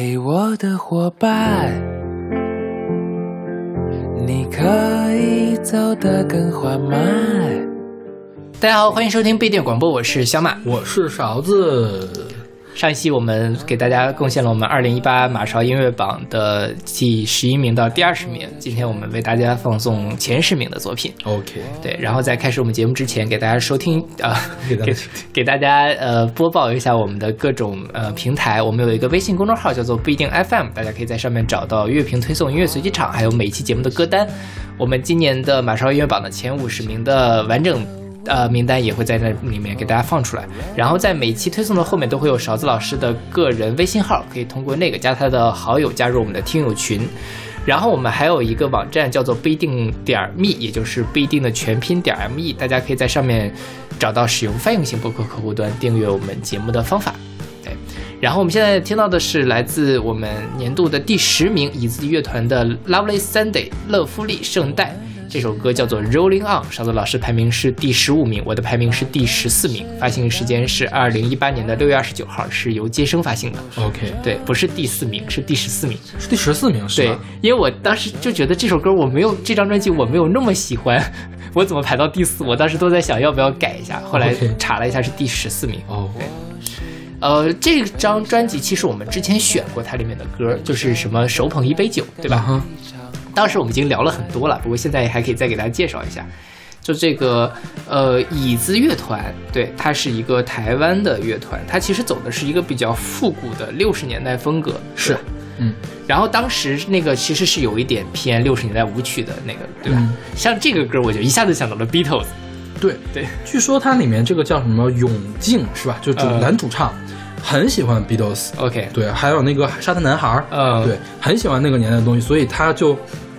陪，我的伙伴，你可以走得更缓慢。大家好，欢迎收听背电广播，我是小马。我是勺子。上一期我们给大家贡献了我们二零一八马勺音乐榜的第十一名到第二十名，今天我们为大家放送前十名的作品。OK，对，然后在开始我们节目之前，给大家收听呃，给 给大家给大家呃播报一下我们的各种呃平台。我们有一个微信公众号叫做不一定 FM，大家可以在上面找到乐评推送、音乐随机场，还有每一期节目的歌单。我们今年的马勺音乐榜的前五十名的完整。呃，名单也会在那里面给大家放出来，然后在每期推送的后面都会有勺子老师的个人微信号，可以通过那个加他的好友加入我们的听友群。然后我们还有一个网站叫做不一定点 me，也就是不一定的全拼点 me，大家可以在上面找到使用泛用型播客客户端订阅我们节目的方法。对，然后我们现在听到的是来自我们年度的第十名椅子乐团的《Lovely Sunday》乐芙丽圣代。这首歌叫做《Rolling On》，勺子老师排名是第十五名，我的排名是第十四名。发行时间是二零一八年的六月二十九号，是由接生发行的。OK，对，不是第四名，是第十四名。是第十四名是对？，因为我当时就觉得这首歌我没有这张专辑我没有那么喜欢，我怎么排到第四？我当时都在想要不要改一下，后来查了一下是第十四名。哦，呃，这张专辑其实我们之前选过它里面的歌，就是什么手捧一杯酒，对吧？啊哈，当时我们已经聊了很多了，不过现在还可以再给大家介绍一下。就这个呃椅子乐团，对，它是一个台湾的乐团，它其实走的是一个比较复古的六十年代风格，是，嗯，然后当时那个其实是有一点偏六十年代舞曲的那个，对吧？嗯像这个歌，我就一下子想到了 Beatles。对对，据说它里面这个叫什么永静是吧？就主呃男主唱很喜欢 Beatles，OK，对，还有那个沙滩男孩儿，嗯。对，很喜欢那个年代的东西，所以他就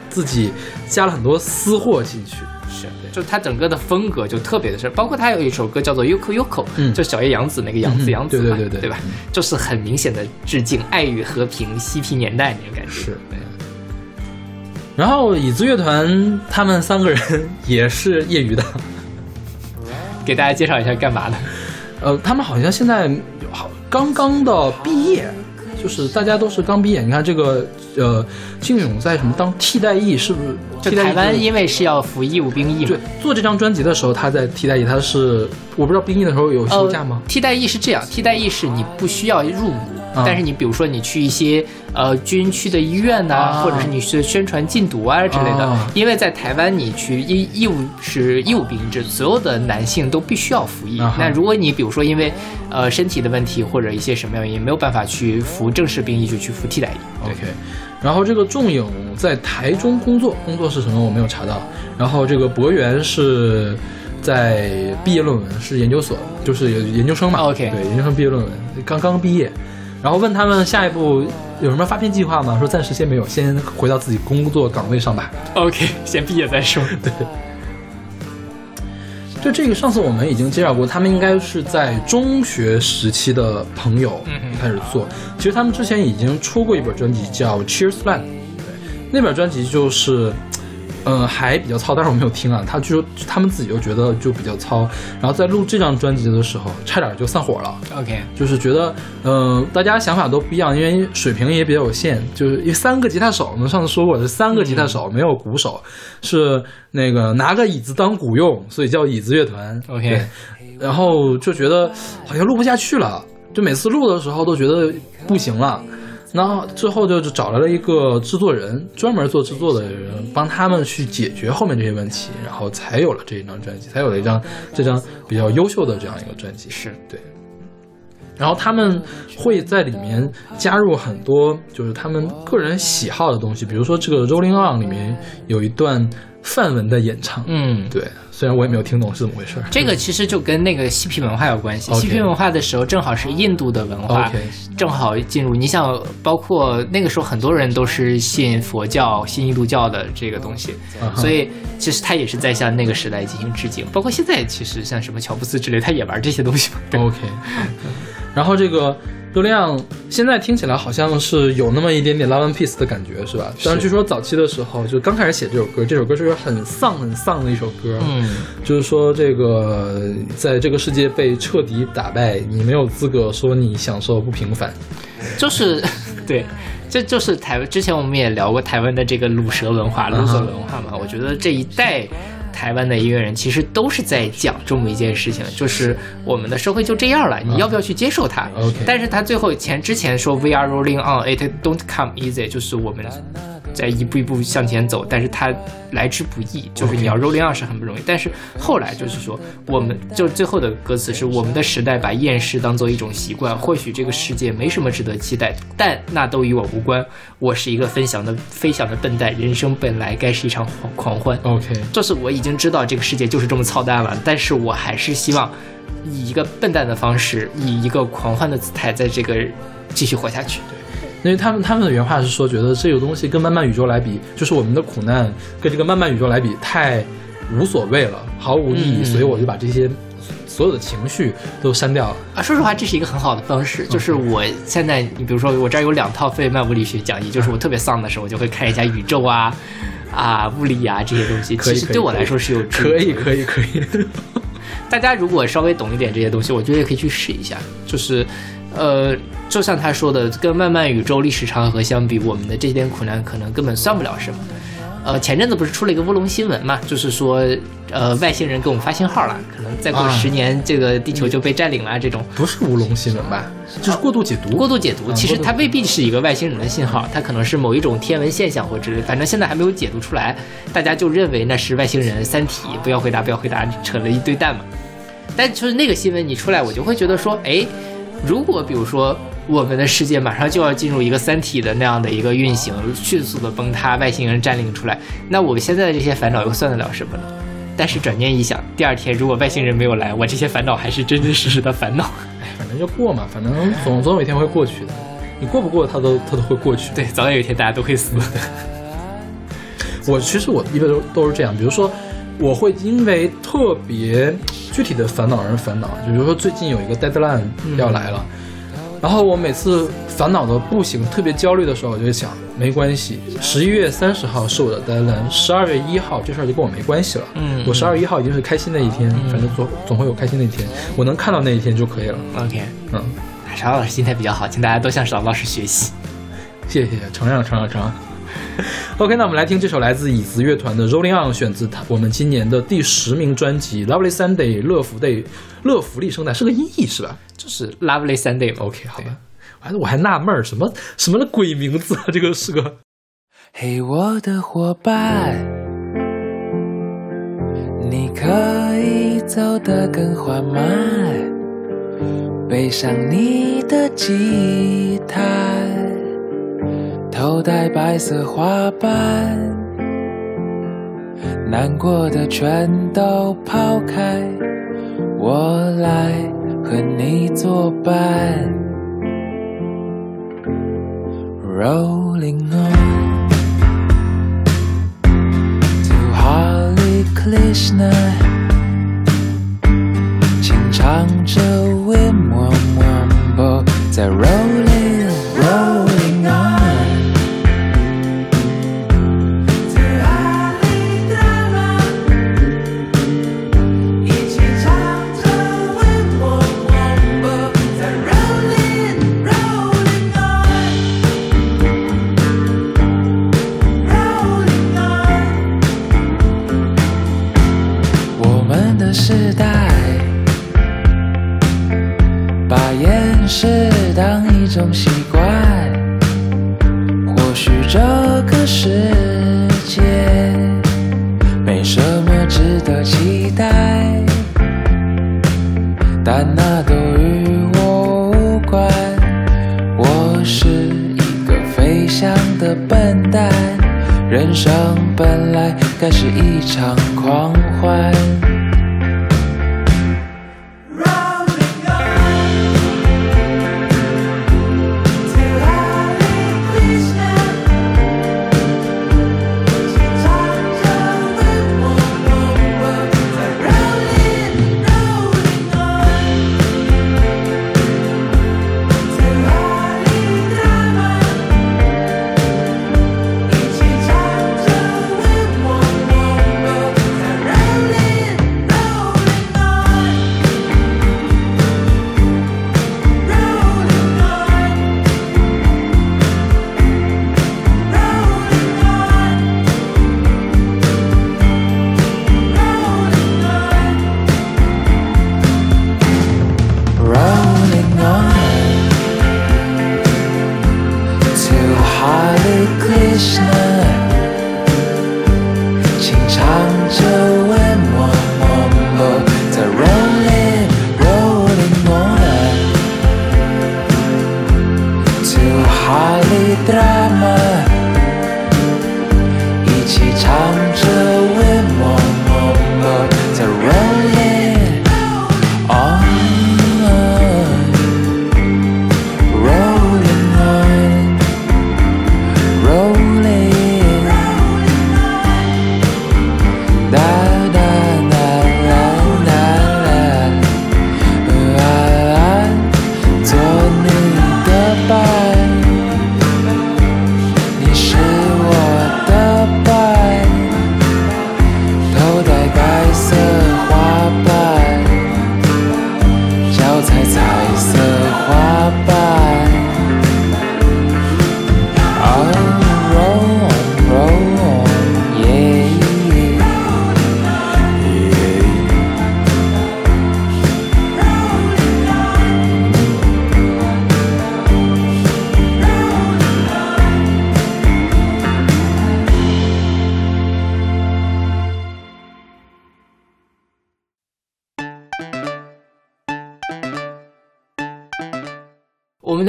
自己加了很多私货进去。是，就他整个的风格就特别的是，包括他有一首歌叫做 Yoko Yoko，嗯。就小野洋子那个洋子嗯洋子嘛，对对对对。对吧？就是很明显的致敬《爱与和平》嬉皮年代那种感觉。是。对，然后椅子乐团他们三个人也是业余的，给大家介绍一下干嘛的？呃，他们好像现在好刚刚的毕业，就是大家都是刚毕业。你看这个呃，金勇在什么当替代役，是不是？就替代湾因为是要服义务兵役嘛对，做这张专辑的时候，他在替代役，他是我不知道兵役的时候有休假吗呃？？替代役是这样，替代役是你不需要入伍，啊但是你比如说你去一些呃军区的医院呐、啊或者是你去宣传禁毒啊之类的，啊因为在台湾你去义义务是义务兵制，所有的男性都必须要服役。啊那如果你比如说因为呃身体的问题或者一些什么原因没有办法去服正式兵役，就去服替代役。OK，然后这个仲影在台中工作，工作是什么我没有查到。然后这个博源是在毕业论文，是研究所，就是研究生嘛。OK 对，研究生毕业论文，刚刚毕业。然后问他们下一步有什么发片计划吗？说暂时先没有，先回到自己工作岗位上吧。OK，先毕业再说。对，就这个，上次我们已经介绍过，他们应该是在中学时期的朋友开始做。其实他们之前已经出过一本专辑叫《Cheers Land》，对，那本专辑就是，呃，还比较糙，但是我没有听啊。他就他们自己就觉得就比较糙，然后在录这张专辑的时候，差点就散伙了。OK，就是觉得，嗯、大家想法都不一样，因为水平也比较有限。就是因为三个吉他手，我们上次说过，是三个吉他手，没有鼓手，是那个拿个椅子当鼓用，所以叫椅子乐团。OK 然后就觉得好像录不下去了，就每次录的时候都觉得不行了。然后最后就找来了一个制作人，专门做制作的人，帮他们去解决后面这些问题，然后才有了这一张专辑，才有了一张这张比较优秀的这样一个专辑。是对。然后他们会在里面加入很多就是他们个人喜好的东西，比如说这个《Rolling On》里面有一段梵文的演唱，嗯，对，虽然我也没有听懂是怎么回事儿。这个其实就跟那个嬉皮文化有关系。嬉皮文化的时候，正好是印度的文化正好进入。你想，包括那个时候很多人都是信佛教、信印度教的这个东西，所以其实他也是在向那个时代进行致敬。包括现在，其实像什么乔布斯之类，他也玩这些东西嘛。OK，然后这个流量现在听起来好像是有那么一点点 Love and Peace 的感觉，是吧？但是据说早期的时候，就刚开始写这首歌，这首歌是很丧很丧的一首歌，嗯，就是说这个在这个世界被彻底打败，你没有资格说你享受不平凡。就是 对，这就是台湾。之前我们也聊过台湾的这个卤蛇文化、卤蛇文化嘛。我觉得这一代台湾的音乐人其实都是在讲这么一件事情，就是我们的社会就这样了，你要不要去接受它。但是他最后前之前说 We are rolling on, it don't come easy，就是我们。在一步一步向前走，但是它来之不易，就是你要 rolling on 是很不容易。但是后来就是说，我们就最后的歌词是我们的时代把厌世当做一种习惯。或许这个世界没什么值得期待，但那都与我无关。我是一个分享的飞翔的笨蛋，人生本来该是一场狂狂欢。OK，就是我已经知道这个世界就是这么操蛋了，但是我还是希望以一个笨蛋的方式，以一个狂欢的姿态，在这个继续活下去。对。因为他们他们的原话是说，觉得这个东西跟漫漫宇宙来比，就是我们的苦难跟这个漫漫宇宙来比，太无所谓了，毫无意义，所以我就把这些所有的情绪都删掉了啊。说实话，这是一个很好的方式。就是我现在，你比如说，我这儿有两套费曼物理学讲义，就是我特别丧的时候，我就会看一下宇宙啊啊物理啊这些东西。其实对我来说是有可以可以可以。大家如果稍微懂一点这些东西，我觉得也可以去试一下。就是呃。就像他说的，跟漫漫宇宙历史长河相比，我们的这点苦难可能根本算不了什么。呃，前阵子不是出了一个乌龙新闻嘛，就是说，呃，外星人给我们发信号了，可能再过十年，这个地球就被占领了。这种不是乌龙新闻吧？就是过度解读。过度解读，其实它未必是一个外星人的信号，它可能是某一种天文现象或之类反正现在还没有解读出来，大家就认为那是外星人。三体，不要回答，不要回答，扯了一堆蛋嘛。但就是那个新闻你出来，我就会觉得说，哎，如果比如说。我们的世界马上就要进入一个三体的那样的一个运行，迅速的崩塌，外星人占领出来，那我们现在的这些烦恼又算得了什么呢？但是转念一想，第二天如果外星人没有来，我这些烦恼还是真真实实的烦恼。哎，反正就过嘛，反正总总有一天会过去的。你过不过，它都它都会过去。对，早晚有一天大家都会死。我其实我一般都都是这样，比如说我会因为特别具体的烦恼而烦恼，就比如说最近有一个 deadline 要来了。然后我每次烦恼的不行，特别焦虑的时候，我就想，没关系，十一月三十号是我的 deadline，十二月一号这事儿就跟我没关系了。嗯，我十二月一号一定是开心的一天，反正总总会有开心的一天，我能看到那一天就可以了。OK，嗯，邵老师心态比较好，请大家都向邵老师学习。谢谢，承认了，承认了，承认。OK，那我们来听这首来自椅子乐团的《Rolling On》，选自他我们今年的第十名专辑《Lovely Sunday》乐福 day 乐福利圣诞，是个音译是吧？就是 Lovely Sunday。OK，好吧，我还我还纳闷儿，什么什么的鬼名字啊？这个是个。嘿，我的伙伴，你可以走得更缓慢，背上你的吉他。头戴白色花瓣，难过的全都抛开，我来和你作伴。Rolling on to Hare Krishna，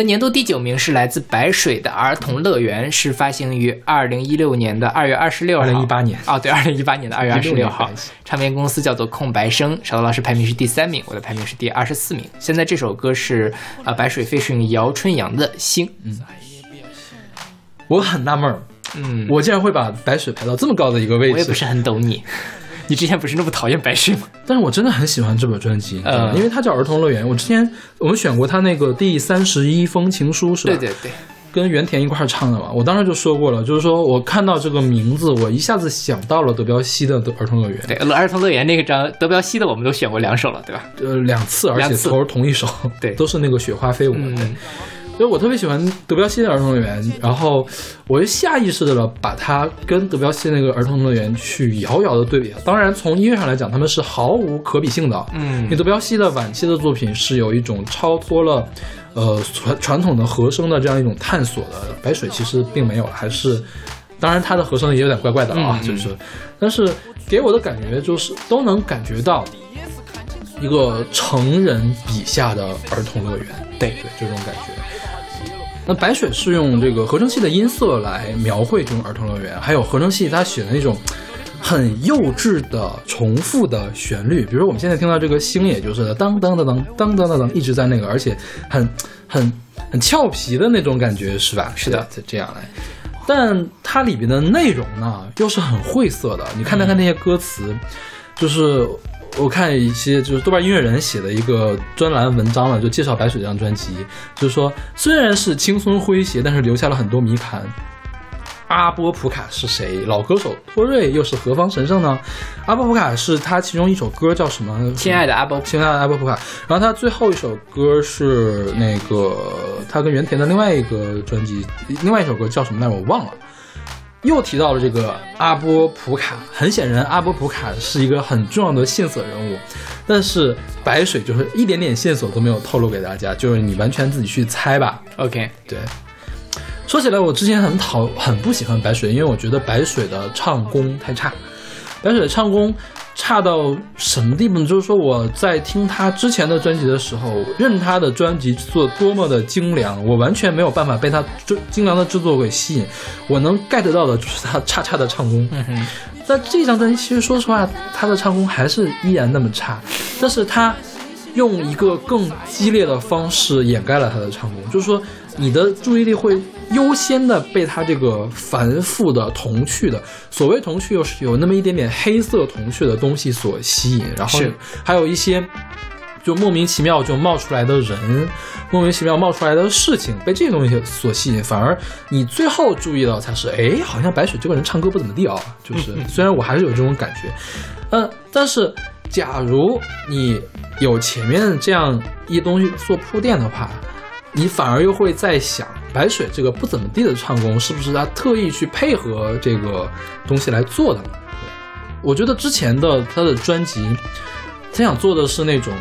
的年度第九名是来自白水的儿童乐园，是发行于二零一六年的二月二十六号。2018年。哦，对，二零一八年的二月二十16六号唱片公司叫做空白声，小刀老师排名是第三名，我的排名是第二十四名。现在这首歌是呃白水飞行姚春阳的《星》，嗯。我很纳闷儿，嗯，我竟然会把白水排到这么高的一个位置。我也不是很懂你，你之前不是那么讨厌白水吗？但是我真的很喜欢这本专辑，因为它叫《儿童乐园》。我之前我们选过他那个第三十一封情书，是吧？对对对，跟原田一块儿唱的嘛。我当时就说过了，就是说我看到这个名字，我一下子想到了德彪西的《儿童乐园》。对，儿童乐园那个张德彪西的我们都选过两首了，对吧？呃，两次，而且都是同一首，对都是那个雪花飞舞的。对嗯，所以我特别喜欢德彪西的儿童乐园，然后我就下意识的了把它跟德彪西那个儿童乐园去遥遥的对比。当然，从音乐上来讲，他们是毫无可比性的。嗯因为德彪西的晚期的作品是有一种超脱了，呃传传统的和声的这样一种探索的，白水其实并没有，还是，当然他的和声也有点怪怪的啊，嗯就是，但是给我的感觉就是都能感觉到一个成人笔下的儿童乐园，对对这种感觉。那白水是用这个合成器的音色来描绘这种儿童乐园，还有合成器它选的那种很幼稚的重复的旋律，比如说我们现在听到这个星，也就是当当当当当当当当，一直在那个，而且很很很俏皮的那种感觉，是吧？是的，这样来。但它里边的内容呢，又是很晦涩的。你看它看那些歌词，就是我看一些就是豆瓣音乐人写的一个专栏文章了，就介绍白水这张专辑，就是说虽然是轻松诙谐，但是留下了很多谜团。阿波普卡是谁？老歌手托瑞又是何方神圣呢？阿波普卡是他其中一首歌叫什么？亲爱的阿波亲爱的阿波普卡。然后他最后一首歌是那个他跟原田的另外一个专辑，另外一首歌叫什么来着？我忘了。又提到了这个阿波普卡，很显然阿波普卡是一个很重要的线索人物，但是白水就是一点点线索都没有透露给大家，就是你完全自己去猜吧。OK，对，说起来，我之前很讨很不喜欢白水，因为我觉得白水的唱功太差。白水的唱功差到什么地步呢？就是说我在听他之前的专辑的时候，任他的专辑制作多么的精良，我完全没有办法被他制精良的制作给吸引。我能 get 到的就是他差差的唱功。嗯哼，在这张专辑，其实说实话，他的唱功还是依然那么差，但是他用一个更激烈的方式掩盖了他的唱功，就是说你的注意力会优先的被他这个繁复的童趣的，所谓童趣，又是有那么一点点黑色童趣的东西所吸引，然后还有一些。就莫名其妙就冒出来的人，莫名其妙冒出来的事情，被这些东西所吸引，反而你最后注意到才是，哎，好像白雪这个人唱歌不怎么地啊。就是虽然我还是有这种感觉，嗯，但是假如你有前面这样一些东西做铺垫的话，你反而又会在想，白水这个不怎么地的唱功，是不是他特意去配合这个东西来做的呢？我觉得之前的他的专辑，他想做的是那种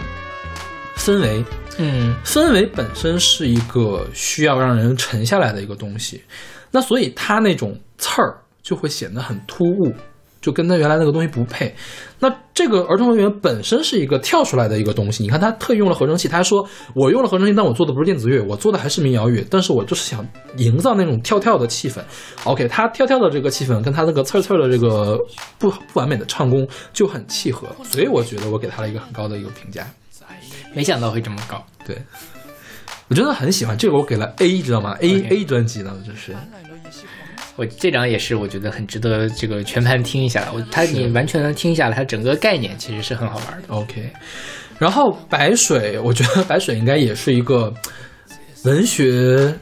氛围，嗯氛围本身是一个需要让人沉下来的一个东西，那所以他那种刺儿就会显得很突兀，就跟他原来那个东西不配。那这个儿童乐园本身是一个跳出来的一个东西，你看他特意用了合成器，他说我用了合成器，但我做的不是电子乐，我做的还是民谣乐，但是我就是想营造那种跳跳的气氛。OK，他跳跳的这个气氛跟他那个刺儿刺儿的这个不不完美的唱功就很契合，所以我觉得我给他了一个很高的一个评价。没想到会这么高。对，我真的很喜欢这个，我给了 A，知道吗？A OK A 专辑呢，这是我这张也是，我觉得很值得这个全盘听一下。我它你完全能听下来，它整个概念其实是很好玩的。OK。然后白水，我觉得白水应该也是一个文学，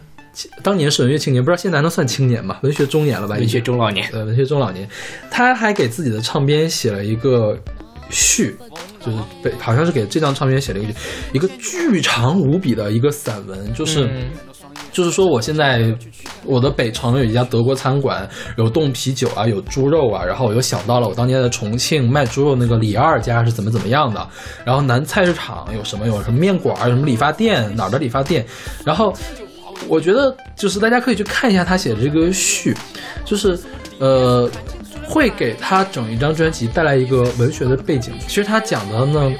当年是文学青年，不知道现在还能算青年吧？文学中年了吧？文学中老年，呃，文学中老年，他还给自己的唱片写了一个序，就是被好像是给这张唱片写了一个一个巨长无比的一个散文，就是。就是说，我现在我的北城有一家德国餐馆，有冻啤酒啊，有猪肉啊，然后我又想到了我当年在重庆卖猪肉那个李二家是怎么怎么样的，然后南菜市场有什么有什么面馆，有什么理发店哪儿的理发店，然后我觉得就是大家可以去看一下他写的这个序，就是呃会给他整一张专辑带来一个文学的背景。其实他讲的呢，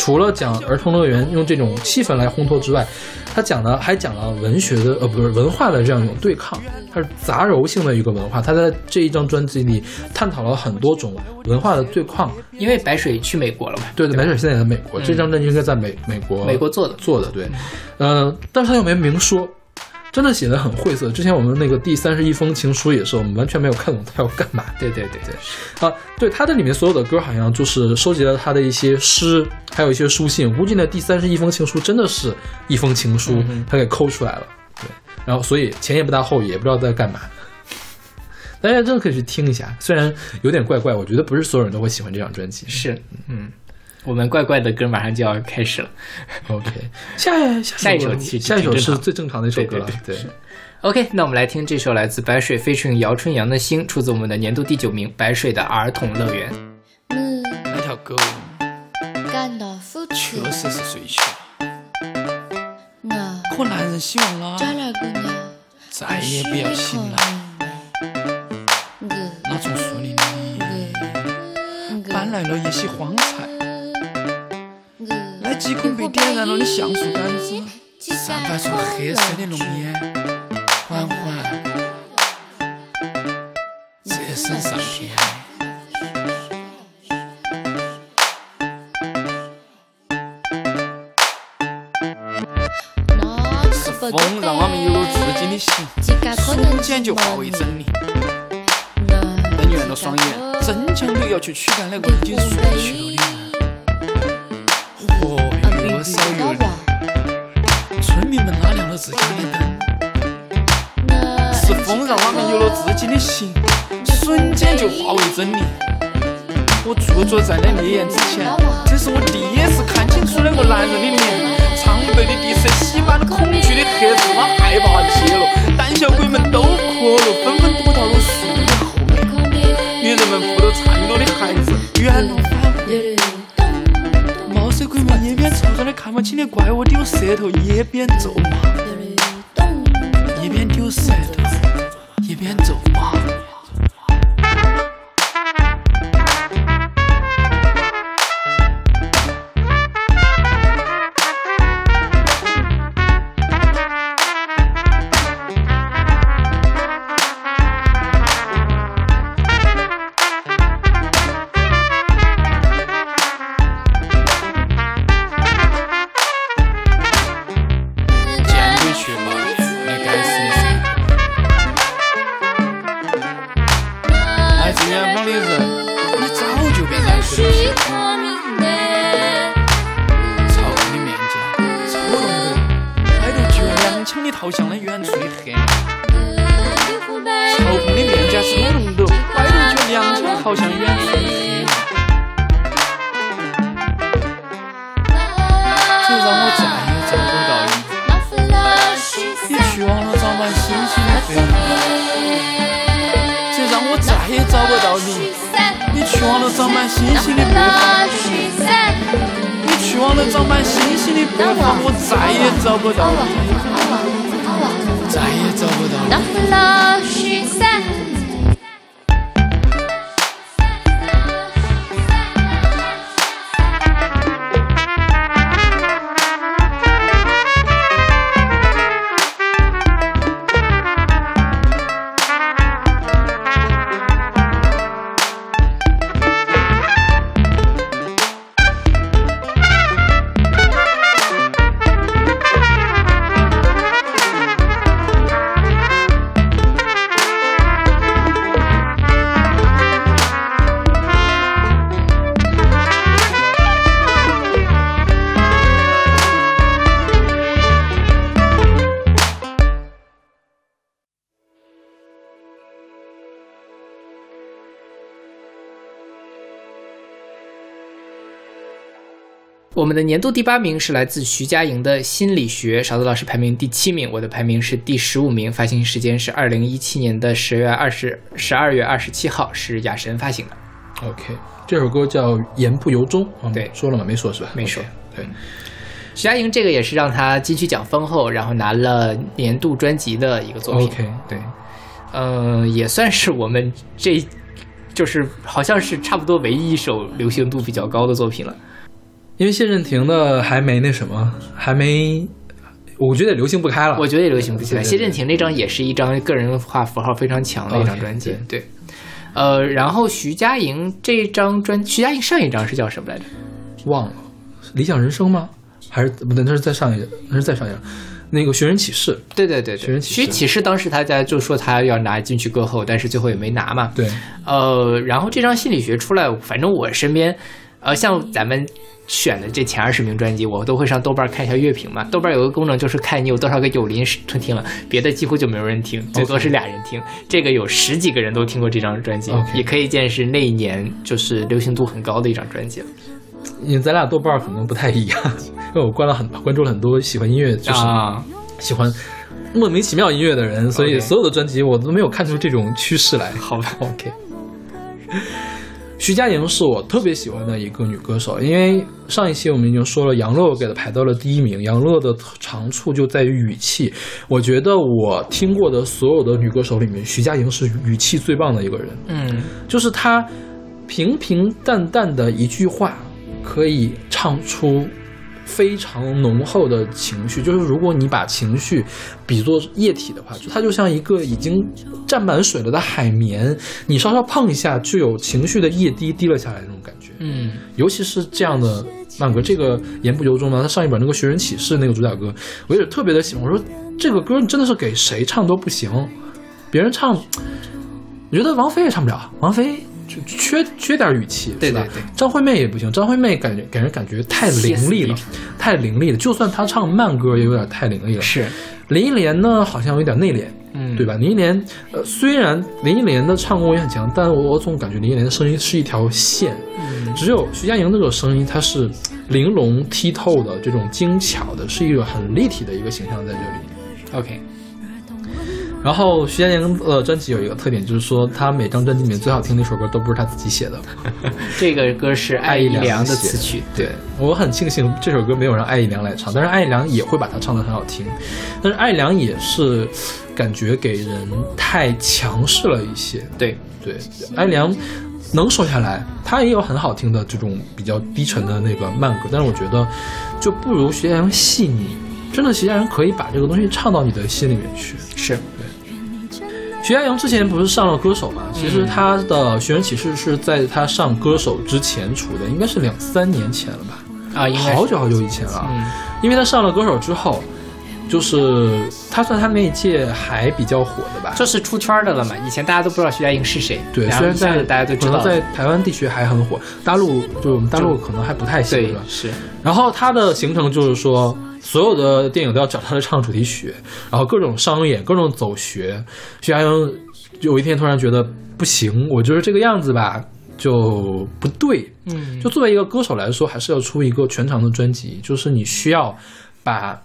除了讲儿童乐园用这种气氛来烘托之外，他讲的还讲了文学的呃不是文化的这样一种对抗，它是杂糅性的一个文化。他在这一张专辑里探讨了很多种文化的对抗。因为白水去美国了嘛，对对，白水现在也在美国，嗯这张专辑应该在美美国美国做的做的对，呃，但是他又没明说，真的写的很晦涩。之前我们那个第三十一封情书也是，我们完全没有看懂他要干嘛。对对对对，啊，对，他这里面所有的歌好像就是收集了他的一些诗，还有一些书信。我估计那第三十一封情书真的是一封情书，嗯他给抠出来了。对，然后所以前言不搭后语，也不知道在干嘛。大家真的可以去听一下，虽然有点怪怪，我觉得不是所有人都会喜欢这张专辑。是，嗯，我们怪怪的歌马上就要开始了。OK，下下下一首其实下一首是最正常的一首歌了。对对对 OK，那我们来听这首来自白水 featuring 姚春阳的《星》，出自我们的年度第九名白水的儿童乐园。嗯那条狗干到付出确，实是睡去了，我可男人希望了。再也不要醒了。我那从树林里我搬来了一些荒菜，我那几孔被点燃了的橡树杆子，散发出黑色的浓烟，缓缓折身上天。那是风让我们有了自己的心，瞬间就化为真理。瞪圆了双眼，争强的要去驱赶那个已经睡去了的村民们拉亮了自家的灯。是风让我们有了自己的心，瞬间就化为真理。我驻足在那烈焰之前，这是我第一次看清楚那个男人的脸。苍白的地色吸满了恐惧的黑子，我害怕极了。胆小鬼们都哭了，纷纷躲到了树的后面。女人们扶着颤抖的孩子，原路返回。冒失鬼们一边朝着那看不清的怪我丢舌头，一边走嘛，一边丢舌头，一边走嘛。我们的年度第八名是来自徐佳莹的《心理学》，勺子老师排名第七名，我的排名是第十五名。发行时间是二零一七年的十月二十十二月二十七号，是雅神发行的。OK，这首歌叫《言不由衷》。嗯对说了吗？没说是吧？没说对，徐佳莹这个也是让她金曲奖封后，然后拿了年度专辑的一个作品。OK，对，嗯、也算是我们这，就是好像是差不多唯一一首流行度比较高的作品了。因为谢震廷的还没那什么，还没，我觉得也流行不开了。我觉得也流行不起来。谢震廷那张也是一张个人化符号非常强的一张专辑。对，呃，然后徐佳莹这张专，徐佳莹上一张是叫什么来着？忘了，理想人生吗？还是不对？那是再上一个，那是再上一张，那个寻人启事。对对对对，寻人启事徐启事当时大家就说他要拿进去歌后，但是最后也没拿嘛。对，呃，然后这张心理学出来，反正我身边，呃，像咱们选的这前二十名专辑，我都会上豆瓣看一下乐评嘛。豆瓣有个功能就是看你有多少个友邻是听了，别的几乎就没有人听，最多是俩人听。这个有十几个人都听过这张专辑也可以见是那一年就是流行度很高的一张专辑了因为咱俩豆瓣可能不太一样，因为我关了很关注了很多喜欢音乐，就是啊。喜欢莫名其妙音乐的人，所以所有的专辑我都没有看出这种趋势来。好吧 OK。徐佳莹是我特别喜欢的一个女歌手，因为上一期我们已经说了，杨乐给她排到了第一名。杨乐的长处就在于语气，我觉得我听过的所有的女歌手里面，徐佳莹是语气最棒的一个人。嗯，就是她平平淡淡的一句话，可以唱出非常浓厚的情绪。就是如果你把情绪比作液体的话，就它就像一个已经沾满水了的海绵，你稍稍碰一下，就有情绪的液滴滴了下来那种感觉。嗯，尤其是这样的慢歌，这个言不由衷呢，他上一本那个《寻人启事》那个主打歌，我也特别的喜欢。我说这个歌真的是给谁唱都不行，别人唱，我觉得王菲也唱不了，王菲就缺缺点语气，对吧对对对张惠妹也不行，张惠妹感觉给人感觉太凌厉了太凌厉了。就算她唱慢歌，也有点太凌厉了。是，林忆莲呢，好像有点内敛，嗯，对吧？林忆莲，呃，虽然林忆莲的唱功也很强，但我我总感觉林忆莲的声音是一条线，嗯只有徐佳莹那种声音，它是玲珑剔透的，这种精巧的，是一个很立体的一个形象在这里。OK，然后徐佳莹的专辑有一个特点，就是说她每张专辑里面最好听的一首歌都不是她自己写的，这个歌是艾艾怡怡良的写词曲，对我很庆幸这首歌没有让艾怡良来唱，但是艾怡良也会把它唱得很好听。但是艾怡良也是感觉给人太强势了一些，对，对，艾怡良能瘦下来，他也有很好听的这种比较低沉的那个慢歌，但是我觉得就不如徐佳莹细腻。真的，徐佳莹可以把这个东西唱到你的心里面去。是，徐佳莹之前不是上了歌手嘛？其实她的《寻人启事》是在她上歌手之前出的，应该是两三年前了吧？啊，应该好久好久以前了。嗯，因为她上了歌手之后，就是她算她那一届还比较火的吧？这是出圈的了嘛？以前大家都不知道徐佳莹是谁，对，虽然在大家都知道了，可能在台湾地区还很火，大陆就我们大陆可能还不太行，吧？是，然后她的行程就是说，所有的电影都要找他来唱主题曲，然后各种商演，各种走穴。徐佳莹有一天突然觉得不行，我觉得这个样子吧就不对。嗯，就作为一个歌手来说，还是要出一个全长的专辑，就是你需要把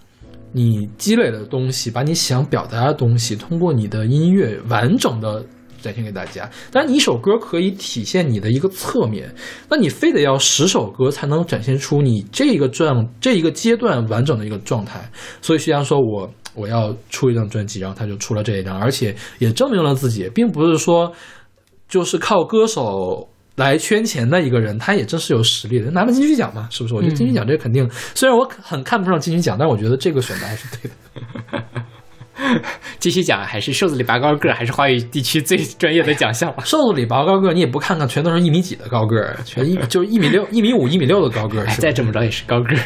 你积累的东西，把你想表达的东西，通过你的音乐完整的展现给大家。当然，你一首歌可以体现你的一个侧面，那你非得要十首歌才能展现出你这个状这一个阶段完整的一个状态。所以徐阳说我我要出一张专辑，然后他就出了这一张，而且也证明了自己，并不是说就是靠歌手。来圈钱的一个人，他也真是有实力的，拿了金曲奖嘛，是不是？我觉得金曲奖这肯定，虽然我很看不上金曲奖，但我觉得这个选的还是对的。继续讲，还是瘦子里拔高个，还是华语地区最专业的奖项吧。瘦子里拔高个，你也不看看，全都是一米几的高个儿，全一 就是一米六、一米五、一米六的高个再怎么着也是高个儿。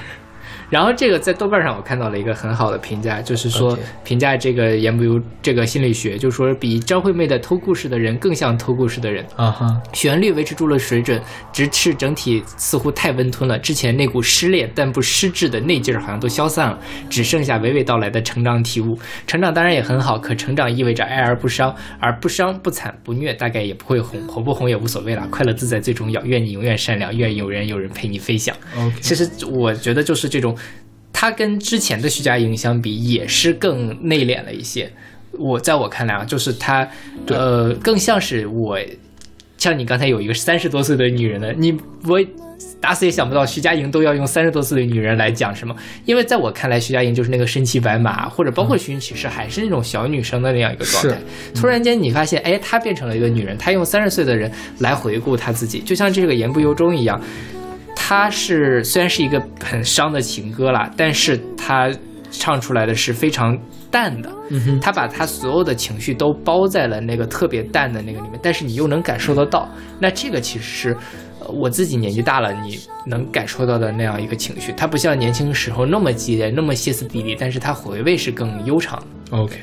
然后这个在豆瓣上我看到了一个很好的评价，就是说评价这个言不由这个心理学，就是说比张惠妹的偷故事的人更像偷故事的人。啊哈，旋律维持住了水准，只是整体似乎太温吞了。之前那股失恋但不失智的内劲儿好像都消散了，只剩下娓娓道来的成长体悟。成长当然也很好，可成长意味着爱而不伤，而不伤不惨不虐，大概也不会红，红不红也无所谓了。快乐自在最重要，愿你永远善良，愿有人有人陪你飞翔。OK，其实我觉得就是这种，他跟之前的徐佳莹相比，也是更内敛了一些。我在我看来啊，就是她，呃，更像是我，像你刚才有一个三十多岁的女人的，你我打死也想不到徐佳莹都要用三十多岁的女人来讲什么，因为在我看来，徐佳莹就是那个身骑白马，或者包括徐云启是还是那种小女生的那样一个状态。突然间你发现，哎，她变成了一个女人，她用三十岁的人来回顾她自己，就像这个言不由衷一样。他是虽然是一个很伤的情歌啦，但是他唱出来的是非常淡的，嗯哼，他把他所有的情绪都包在了那个特别淡的那个里面，但是你又能感受得到，那这个其实是。呃我自己年纪大了，你能感受到的那样一个情绪，它不像年轻时候那么激烈、那么歇斯底里，但是它回味是更悠长的。OK，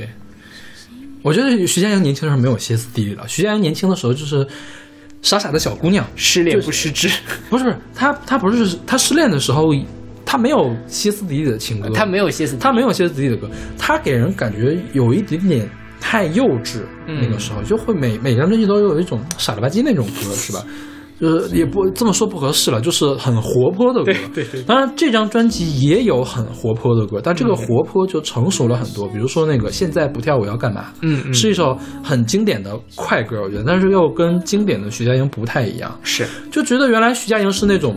我觉得徐佳莹年轻的时候没有歇斯底里了，徐佳莹年轻的时候就是傻傻的小姑娘，失恋不失智，不 是不是，她她不是她失恋的时候，她没有歇斯底里的情歌，她没有歇斯底里，他没有歇斯底里的歌，她给人感觉有一点点太幼稚。嗯那个时候就会每每张专辑都有一种傻了吧唧那种歌，是吧？就是也不这么说不合适了，就是很活泼的歌。对对当然，这张专辑也有很活泼的歌，但这个活泼就成熟了很多。比如说那个“现在不跳舞要干嘛”，嗯嗯是一首很经典的快歌，我觉得，但是又跟经典的徐佳莹不太一样。是就觉得原来徐佳莹是那种，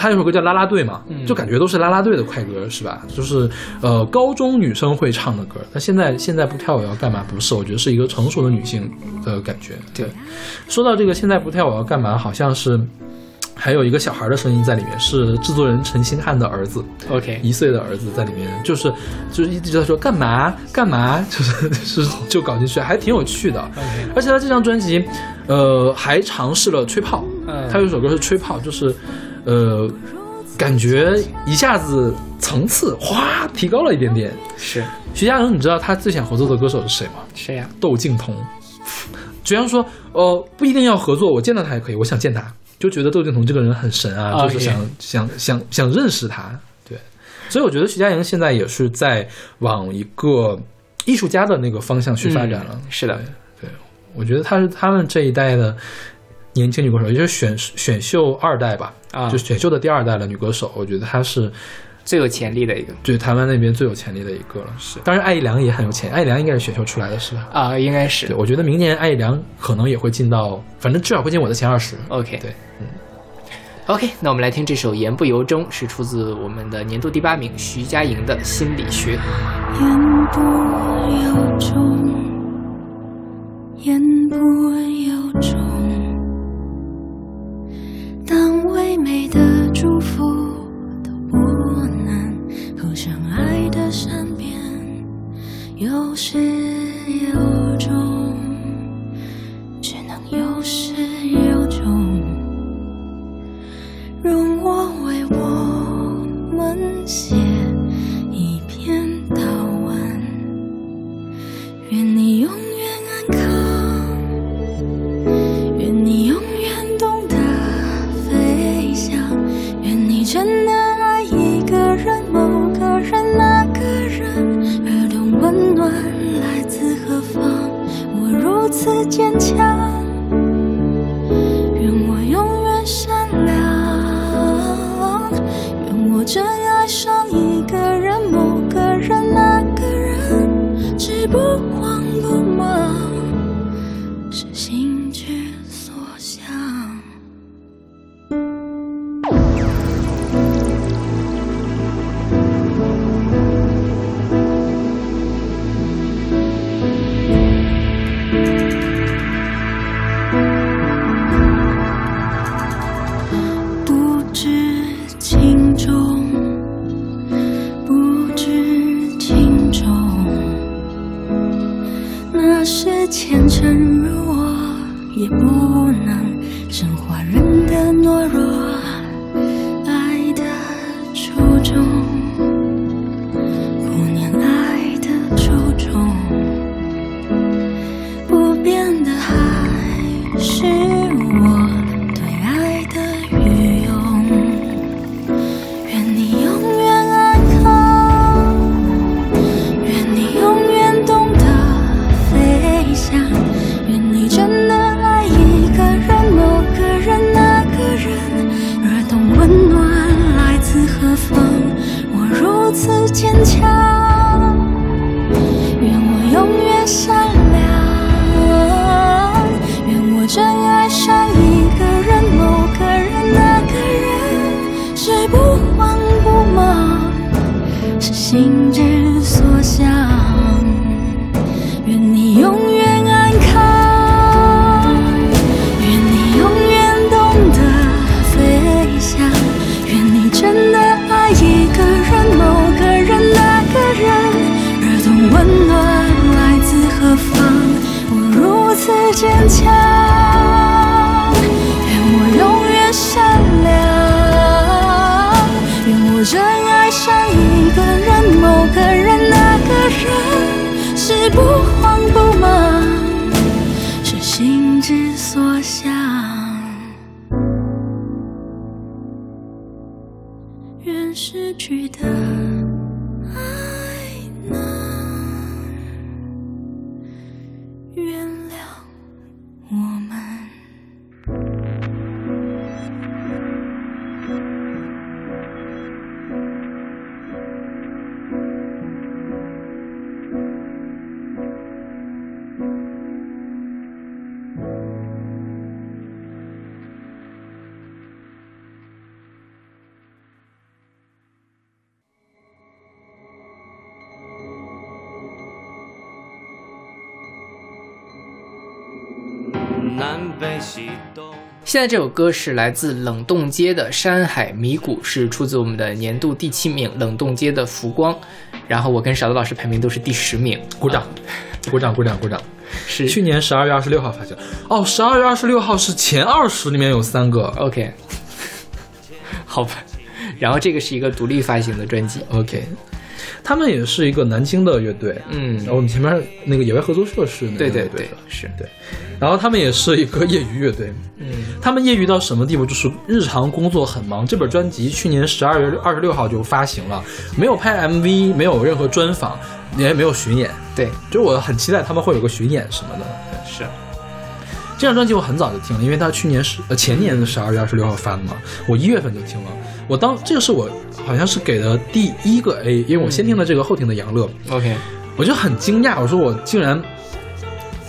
她有首歌叫《啦啦队》嘛，嗯就感觉都是啦啦队的快歌，是吧？就是呃高中女生会唱的歌。那现在现在不跳舞要干嘛？不是，我觉得是一个成熟的女性的感觉。对，说到这个现在不跳舞要干嘛，好像是。还有一个小孩的声音在里面，是制作人陈星汉的儿子，OK，一岁的儿子在里面，就是就是一直在说干嘛干嘛，就是 就是就搞进去，还挺有趣的。OK 而且他这张专辑，呃，还尝试了吹泡，嗯他有一首歌是吹泡，就是呃，感觉一下子层次哗提高了一点点。是徐佳莹，你知道他最想合作的歌手是谁吗？谁呀？窦靖童。徐阳说：“呃，不一定要合作，我见到他也可以，我想见他，就觉得窦靖童这个人很神啊就是想想想想认识他。对，所以我觉得徐佳莹现在也是在往一个艺术家的那个方向去发展了。嗯是的，对，我觉得他是他们这一代的年轻女歌手，也就是选选秀二代吧，啊就选秀的第二代的女歌手，我觉得她是最有潜力的一个对台湾那边最有潜力的一个了。是，当然艾怡良也很有潜，艾怡良应该是选秀出来的，是吧？啊，应该是对，我觉得明年艾怡良可能也会进到，反正至少会进我的前二十。OK 对，嗯 OK，那我们来听这首《言不由衷》，是出自我们的年度第八名徐佳莹的《心理学》。言不由衷，言不由衷。当唯美的祝福都不能和相爱的善变，有时有现在这首歌是来自冷冻街的《山海迷谷》，是出自我们的年度第七名冷冻街的《浮光》，然后我跟勺子老师排名都是第十名，鼓掌，鼓掌，鼓掌，鼓掌。是去年十二月二十六号发行，哦，十二月二十六号是前二十里面有三个。OK，好吧。然后这个是一个独立发行的专辑，OK，他们也是一个南京的乐队。嗯然后我们前面那个野外合作社是那个对对对是对。然后他们也是一个业余乐队，嗯他们业余到什么地步？就是日常工作很忙。这本专辑去年十二月二十六号就发行了，没有拍 MV，没有任何专访，也没有巡演。对，就我很期待他们会有个巡演什么的。是这张专辑我很早就听了，因为他去年十呃前年的十二月二十六号发的嘛，我一月份就听了。我当这个是我好像是给的第一个 A，因为我先听的这个，后听的杨乐，OK，我就很惊讶，我说我竟然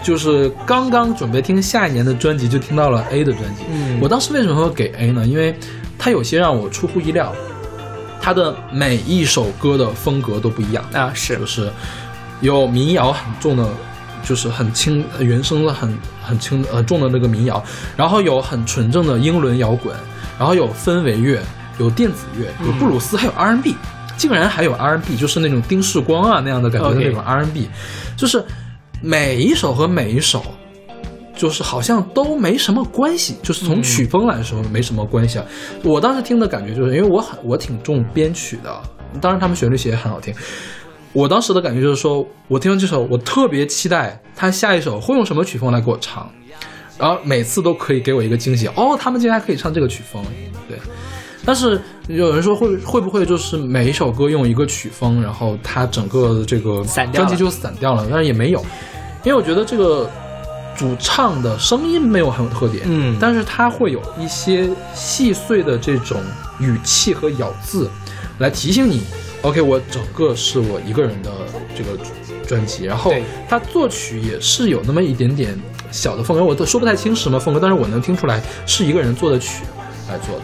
就是刚刚准备听下一年的专辑，就听到了 A 的专辑。嗯我当时为什么会给 A 呢？因为它有些让我出乎意料，它的每一首歌的风格都不一样。啊是就是有民谣很重的，就是很轻呃原声的很很轻很重的那个民谣，然后有很纯正的英伦摇滚，然后有氛围乐，有电子乐，有布鲁斯，还有 R&B，竟然还有 R&B，就是那种丁世光啊那样的感觉的那种 R&B，就是每一首和每一首。就是好像都没什么关系，就是从曲风来说没什么关系啊。我当时听的感觉就是，因为我很我挺重编曲的，当然他们旋律写也很好听。我当时的感觉就是说，我听完这首，我特别期待他下一首会用什么曲风来给我唱，然后每次都可以给我一个惊喜。哦，他们竟然还可以唱这个曲风，对。但是有人说会会不会就是每一首歌用一个曲风，然后它整个的这个专辑就散掉了？但是也没有，因为我觉得这个主唱的声音没有很有特点，嗯但是他会有一些细碎的这种语气和咬字，来提醒你，OK，我整个是我一个人的这个专辑，然后他作曲也是有那么一点点小的风格，我都说不太清是什么风格，但是我能听出来是一个人做的曲来做的。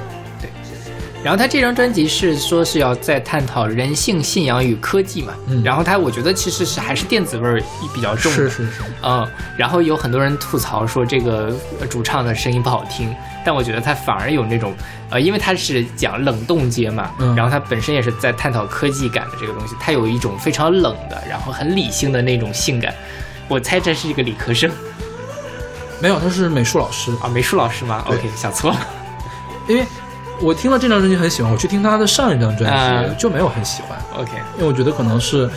然后他这张专辑是说是要在探讨人性、信仰与科技嘛，嗯。然后他我觉得其实是还是电子味儿比较重的，是是是，嗯，然后有很多人吐槽说这个呃主唱的声音不好听，但我觉得他反而有那种，呃，因为他是讲冷冻街嘛，嗯。然后他本身也是在探讨科技感的这个东西，他有一种非常冷的，然后很理性的那种性感。我猜这是一个理科生。没有，他是美术老师，啊，美术老师吗？OK，想错了。因为我听了这张专辑很喜欢，我去听他的上一张专辑、啊就没有很喜欢，OK，因为我觉得可能是，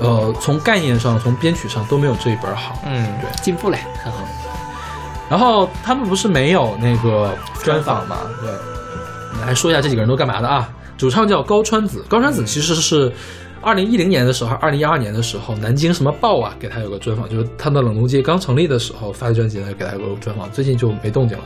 呃，从概念上、从编曲上都没有这一本好。嗯，对进步了，很好。然后他们不是没有那个专访嘛？对，来说一下这几个人都干嘛的啊？主唱叫高川子，高川子其实是二零一零年的时候，二零一二年的时候，南京什么报啊给他有个专访，就是他的冷冻机刚成立的时候发的专辑呢，给他有个专访，最近就没动静了。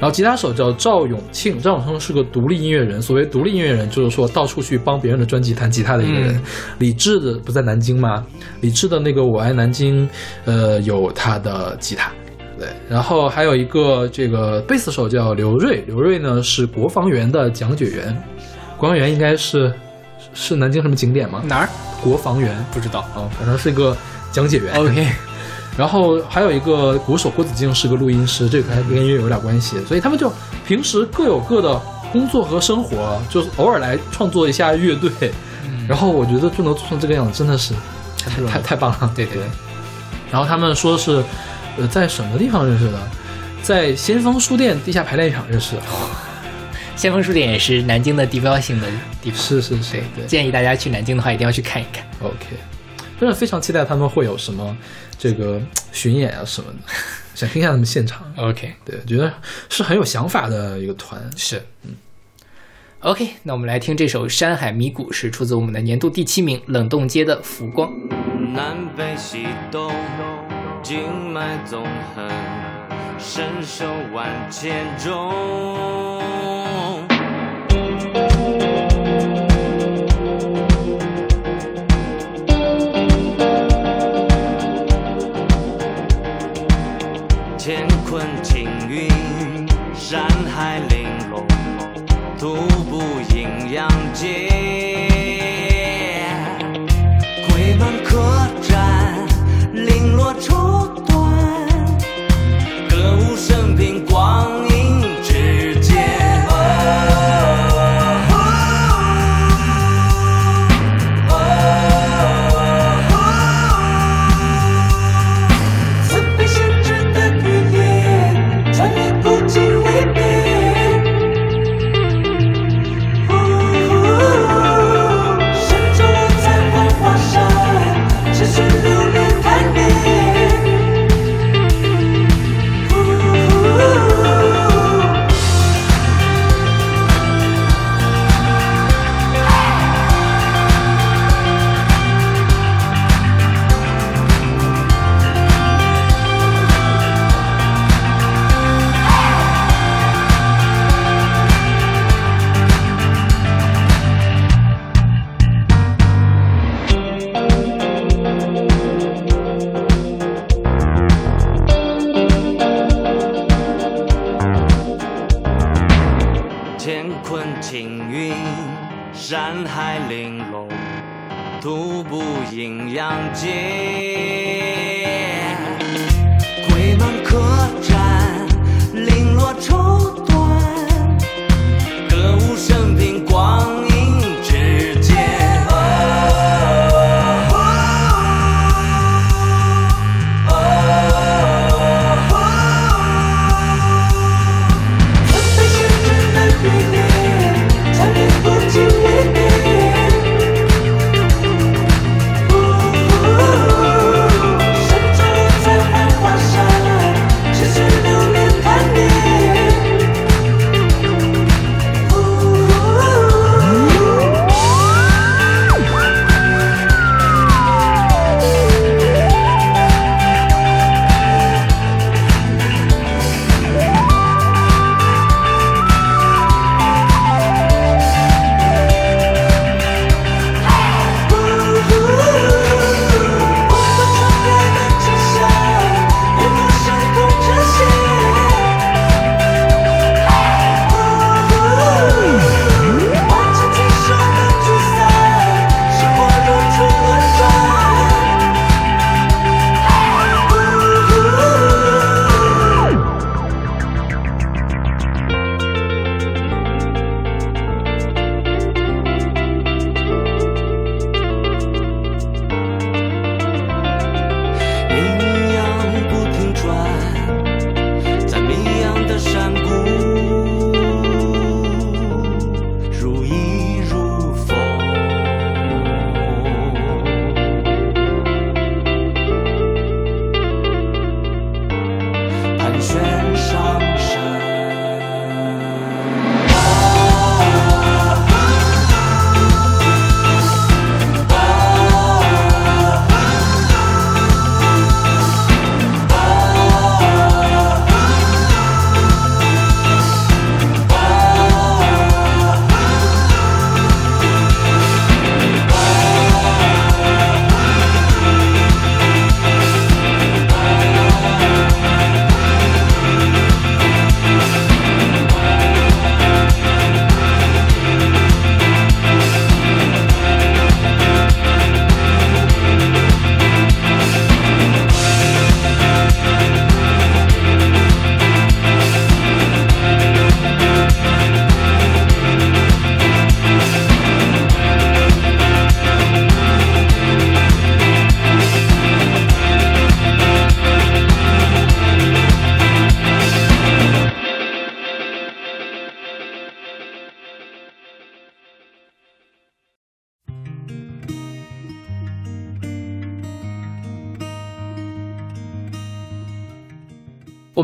然后吉他手叫赵永庆，赵永庆是个独立音乐人，所谓独立音乐人就是说到处去帮别人的专辑弹吉他的一个人。嗯李志的不在南京吗？李志的那个《我爱南京》，呃，有他的吉他。对，然后还有一个这个贝斯手叫刘瑞，刘瑞呢是国防员的讲解员，国防员应该是是南京什么景点吗？哪儿？国防园不知道。啊，反正是一个讲解员。OK，然后还有一个鼓手郭子敬是个录音师，这个还跟音乐有点关系，所以他们就平时各有各的工作和生活，就是偶尔来创作一下乐队，然后我觉得就能做成这个样子，真的是太太太棒了。对对对，然后他们说是，呃，在什么地方认识的？在先锋书店地下排练场认识的。先锋书店也是南京的地标性的地方。是是是，对，对建议大家去南京的话，一定要去看一看。OK，真的非常期待他们会有什么这个巡演啊什么的，想听一下他们现场。OK，对，觉得是很有想法的一个团。是，嗯。OK，那我们来听这首《山海迷谷》，是出自我们的年度第七名《冷冻街的浮光》。南北西东，经脉纵横，身手万千种。乾坤青云，山海玲珑，独步阴阳界。鬼门客栈，零落绸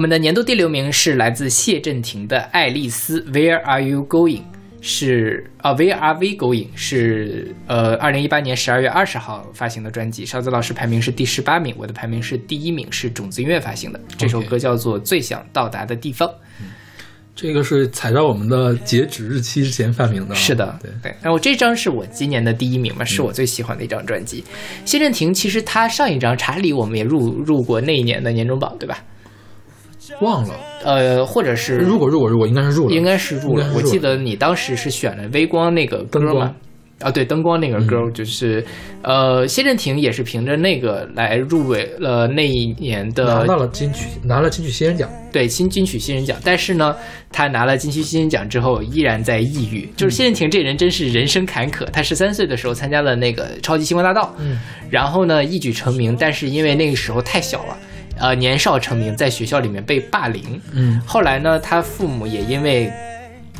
们的年度第六名是来自谢震廷的《爱丽丝 Where Are You Going》，是啊，Where Are We Going 是呃二零一八年十二月二十号发行的专辑，勺子老师排名是第十八名，我的排名是第一名，是种子音乐发行的。这首歌叫做《最想到达的地方》。这个是踩到我们的截止日期之前发明的。是的，对，对。然后这张是我今年的第一名嘛，是我最喜欢的一张专辑。谢震廷其实他上一张《查理》我们也入入过那一年的年终榜，对吧？忘了。呃，或者是如果如果如果应该是入了，应该是入了了我记得你当时是选了微光那个歌嘛灯光？啊，对，灯光那个歌，就是呃，谢震廷也是凭着那个来入围了那一年的拿到了金曲，拿了金曲新人奖。对新金曲新人奖。但是呢，他拿了金曲新人奖之后，依然在抑郁。就是谢震廷这人真是人生坎坷。他十三岁的时候参加了那个超级星光大道，嗯，然后呢一举成名，但是因为那个时候太小了，呃，年少成名，在学校里面被霸凌。嗯后来呢，他父母也因为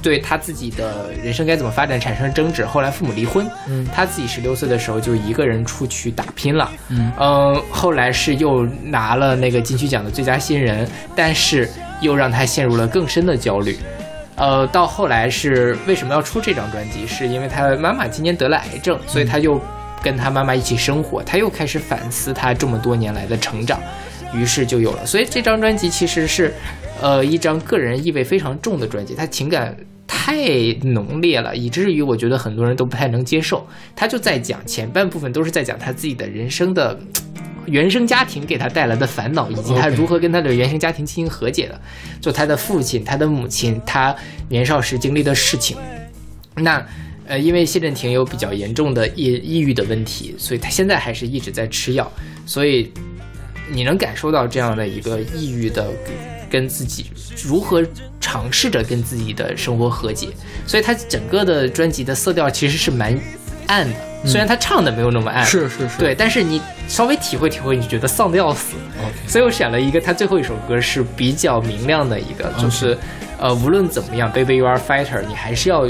对他自己的人生该怎么发展产生争执，后来父母离婚。嗯他自己十六岁的时候就一个人出去打拼了。嗯呃，后来是又拿了那个金曲奖的最佳新人，但是又让他陷入了更深的焦虑。呃，到后来是为什么要出这张专辑？是因为他妈妈今年得了癌症，所以他又跟他妈妈一起生活，他又开始反思他这么多年来的成长，于是就有了。所以这张专辑其实是，呃，一张个人意味非常重的专辑，他情感太浓烈了，以至于我觉得很多人都不太能接受。他就在讲前半部分都是在讲他自己的人生的。原生家庭给他带来的烦恼，以及他如何跟他的原生家庭进行和解的，就他的父亲、他的母亲、他年少时经历的事情。那呃，因为谢震廷有比较严重的抑抑郁的问题，所以他现在还是一直在吃药，所以你能感受到这样的一个抑郁的跟自己如何尝试着跟自己的生活和解，所以他整个的专辑的色调其实是蛮暗的，虽然他唱的没有那么暗，是是是，对，但是你稍微体会体会，你觉得丧的要死。所以我选了一个他最后一首歌是比较明亮的一个，就是呃，无论怎么样，Baby You Are Fighter，你还是要，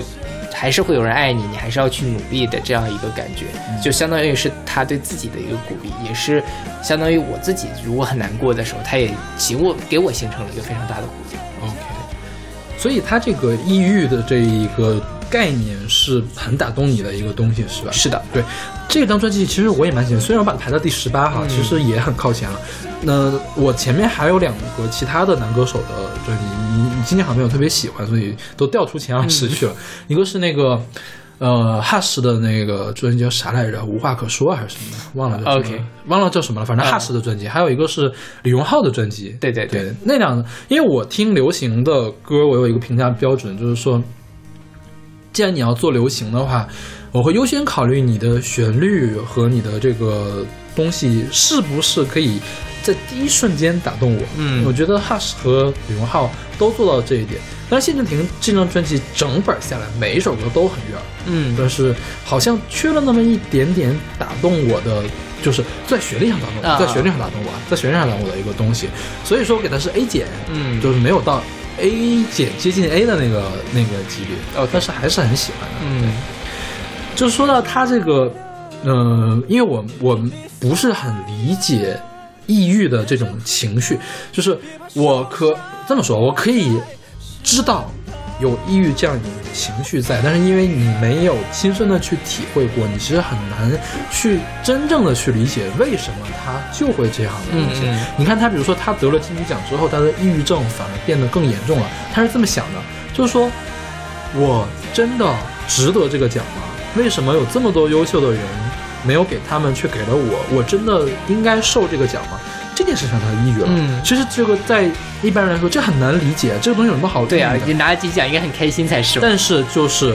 还是会有人爱你，你还是要去努力的这样一个感觉，就相当于是他对自己的一个鼓励，也是相当于我自己如果很难过的时候，他也给我给我形成了一个非常大的鼓励。OK，所以他这个抑郁的这一个概念是很打动你的一个东西，是吧？是的，对，这张专辑其实我也蛮喜欢，虽然我把它排到第十八哈，嗯其实也很靠前了。那我前面还有两个其他的男歌手的专辑，你你今年好像没有特别喜欢，所以都调出前二十去了。一个是那个。呃，Hush 的那个专辑叫啥来着？无话可说还是什么的，忘了叫什么 OK 忘了叫什么了。反正嗯 Hush 的专辑，还有一个是李荣浩的专辑。对对对对，那两个，因为我听流行的歌，我有一个评价标准，就是说，既然你要做流行的话，我会优先考虑你的旋律和你的这个东西是不是可以在第一瞬间打动我。嗯我觉得 Hush 和李荣浩都做到了这一点。但是谢震廷这张专辑整本下来，每一首歌都很悦耳，嗯但是好像缺了那么一点点打动我的，就是在旋律上打动我，啊在旋律上打动我，在旋律上打动我的一个东西。所以说我给它是 A 减，嗯就是没有到 A 减接近 A 的那个那个级别 OK 但是还是很喜欢的。嗯就说到他这个，呃，因为我我不是很理解抑郁的这种情绪，就是我可这么说，我可以知道有抑郁这样一种情绪在，但是因为你没有亲身的去体会过，你其实很难去真正的去理解为什么他就会这样的东西。你看他，比如说他得了金曲奖之后，他的抑郁症反而变得更严重了。他是这么想的，就是说，我真的值得这个奖吗？为什么有这么多优秀的人没有给他们，却给了我？我真的应该受这个奖吗？这件事上他抑郁了。嗯其实这个在一般人来说，这很难理解，这个东西有什么好对啊，你拿了金奖应该很开心才是。但是就是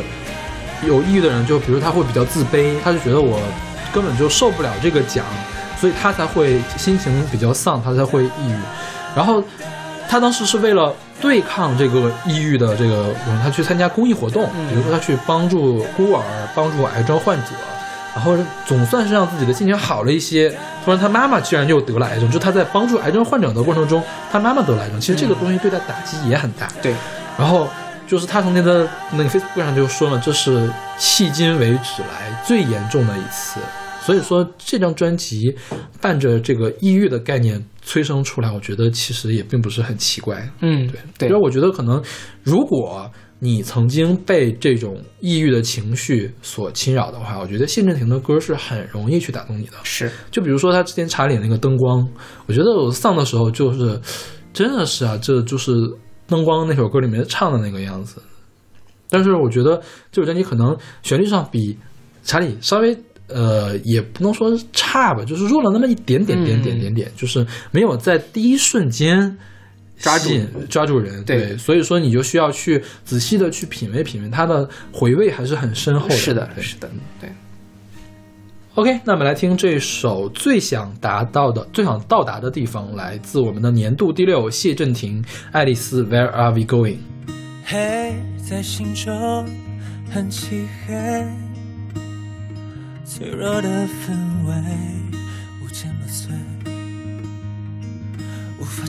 有抑郁的人，就比如他会比较自卑，他就觉得我根本就受不了这个奖，所以他才会心情比较丧，他才会抑郁。然后他当时是为了对抗这个抑郁的这个，他去参加公益活动，嗯比如说他去帮助孤儿、帮助癌症患者。然后总算是让自己的心情好了一些。突然，他妈妈居然又得了癌症，就他在帮助癌症患者的过程中，他妈妈得了癌症。其实这个东西对他打击也很大。对，然后就是他从那个那个 Facebook 上就说了，这是迄今为止来最严重的一次。所所以说这张专辑伴着这个抑郁的概念催生出来，我觉得其实也并不是很奇怪。嗯，对对因为我觉得可能，如果你曾经被这种抑郁的情绪所侵扰的话，我觉得谢震廷的歌是很容易去打动你的。是，就比如说他之前查理那个灯光，我觉得我丧的时候就是，真的是啊，这就是灯光那首歌里面唱的那个样子。但是我觉得这首专辑可能旋律上比查理稍微呃，也不能说是差吧，就是弱了那么一点点点点点点，就是没有在第一瞬间。抓住吸引抓住人，对所以说你就需要去仔细的去品味品味，它的回味还是很深厚的。是的，是的，对。OK，那我们来听这首最想达到的、最想到达的地方，来自我们的年度第六谢震廷《爱丽丝 Where Are We Going》。黑在心中很漆黑，脆弱的氛围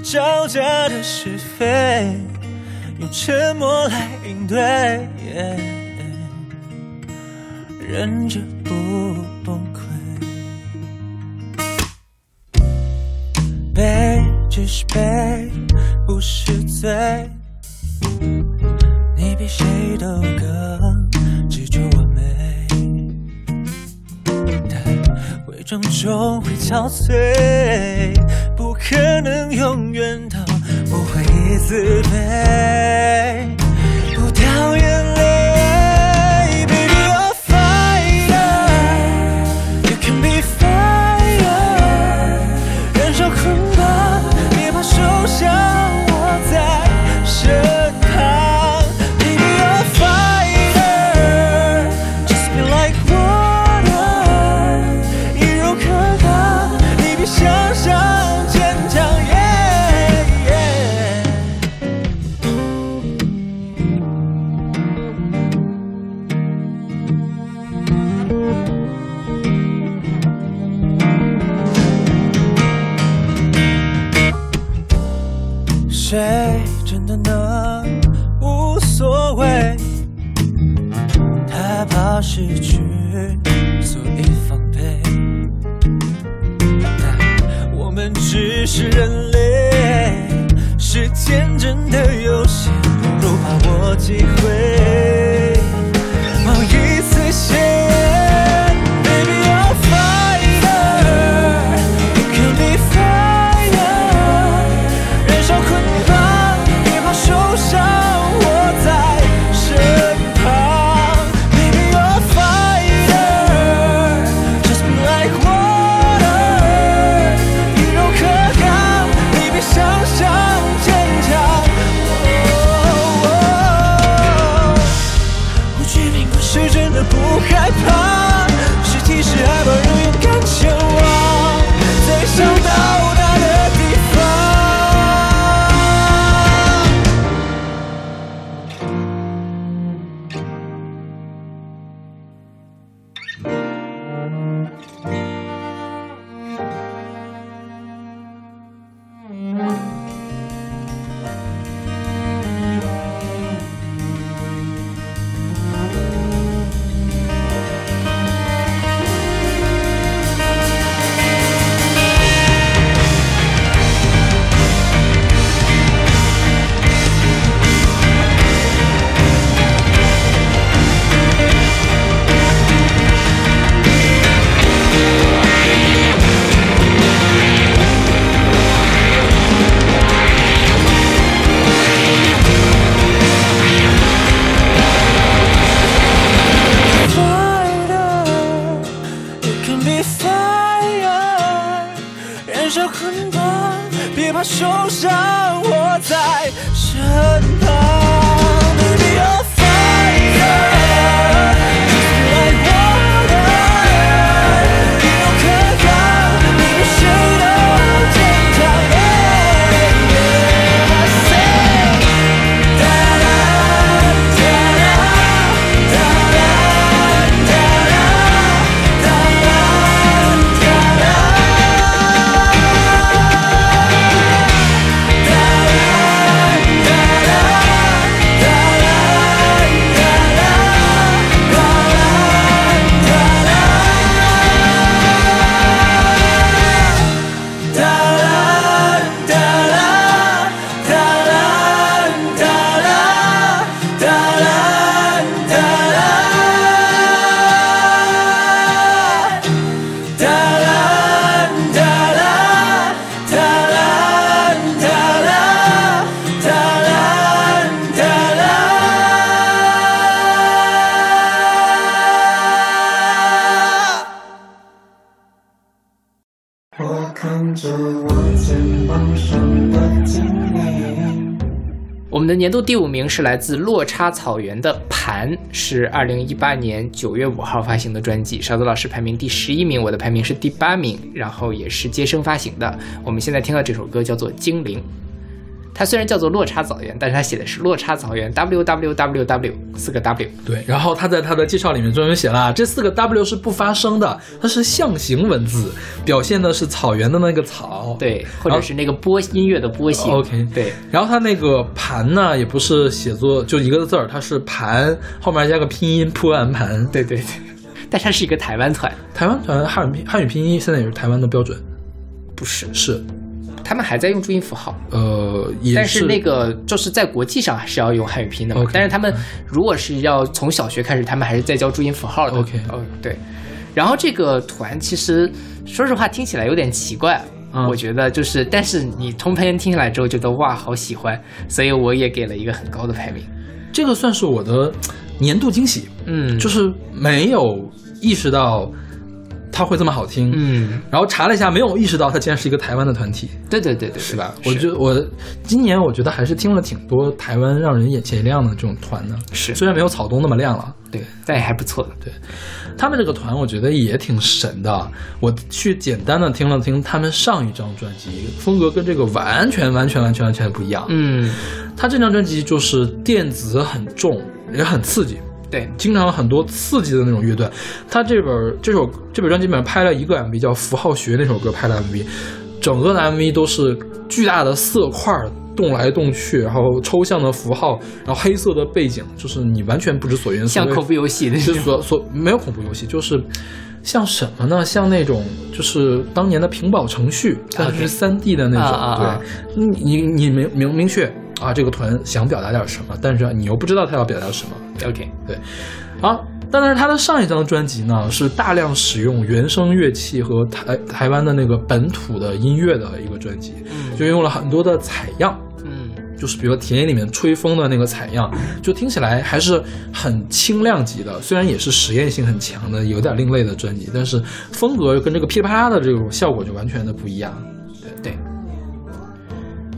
招架的是非，用沉默来应对，忍着不崩溃。悲只是悲，不是罪。你比谁都更但伪装终会憔悴，不可能永远都不会自卑，不掉眼是人类，是天真的游戏，不如把握机会，第五名是来自落差草原的《盘》，是二零一八年九月五号发行的专辑。勺子老师排名第十一名，我的排名是第八名，然后也是接生发行的。我们现在听到这首歌叫做《精灵》。它虽然叫做落差草原，但是它写的是落差草原 W W W W 四个 W。对，然后他在他的介绍里面专门写了，这四个 W 是不发声的，它是象形文字，表现的是草原的那个草。对，或者是那个波音乐的波形。OK 对，然后他那个盘呢，也不是写作就一个字儿，它是盘后面加个拼音铺完盘。对对对，但它是一个台湾团，台湾团汉语拼汉语拼音现在也是台湾的标准，不是，是。他们还在用注音符号。呃也但是那个就是在国际上还是要用汉语拼的但是他们如果是要从小学开始，他们还是在教注音符号的。OK 哦，对。然后这个团其实说实话听起来有点奇怪，嗯我觉得就是，但是你通篇听下来之后觉得哇好喜欢，所以我也给了一个很高的排名。这个算是我的年度惊喜，嗯，就是没有意识到它会这么好听，嗯，然后查了一下，没有意识到它竟然是一个台湾的团体，对对对对，是吧？我觉得我今年我觉得还是听了挺多台湾让人眼前一亮的这种团的，是。虽然没有草东那么亮了。对，但也还不错。的。他们这个团我觉得也挺神的，我去简单的听了听他们上一张专辑，风格跟这个完全完全完全完全不一样。嗯，他这张专辑就是电子很重，也很刺激，对，经常有很多刺激的那种乐段。他这本这首这本专辑里面拍了一个 MV，叫《符号学》那首歌拍的 MV，整个的 MV 都是巨大的色块动来动去，然后抽象的符号，然后黑色的背景，就是你完全不知所云。像恐怖游戏那就种。所所没有恐怖游戏，就是像什么呢？像那种就是当年的屏保程序，但是是三 D 的那种。对，你你你明明明确啊，这个团想表达点什么，但是你又不知道他要表达什么。OK，对，好，但是他的上一张专辑呢，是大量使用原声乐器和台台湾的那个本土的音乐的一个专辑，嗯就用了很多的采样。嗯，就是比如田野里面吹风的那个采样，就听起来还是很轻量级的，虽然也是实验性很强的，有点另类的专辑，但是风格跟这个噼里啪啦的这种效果就完全的不一样。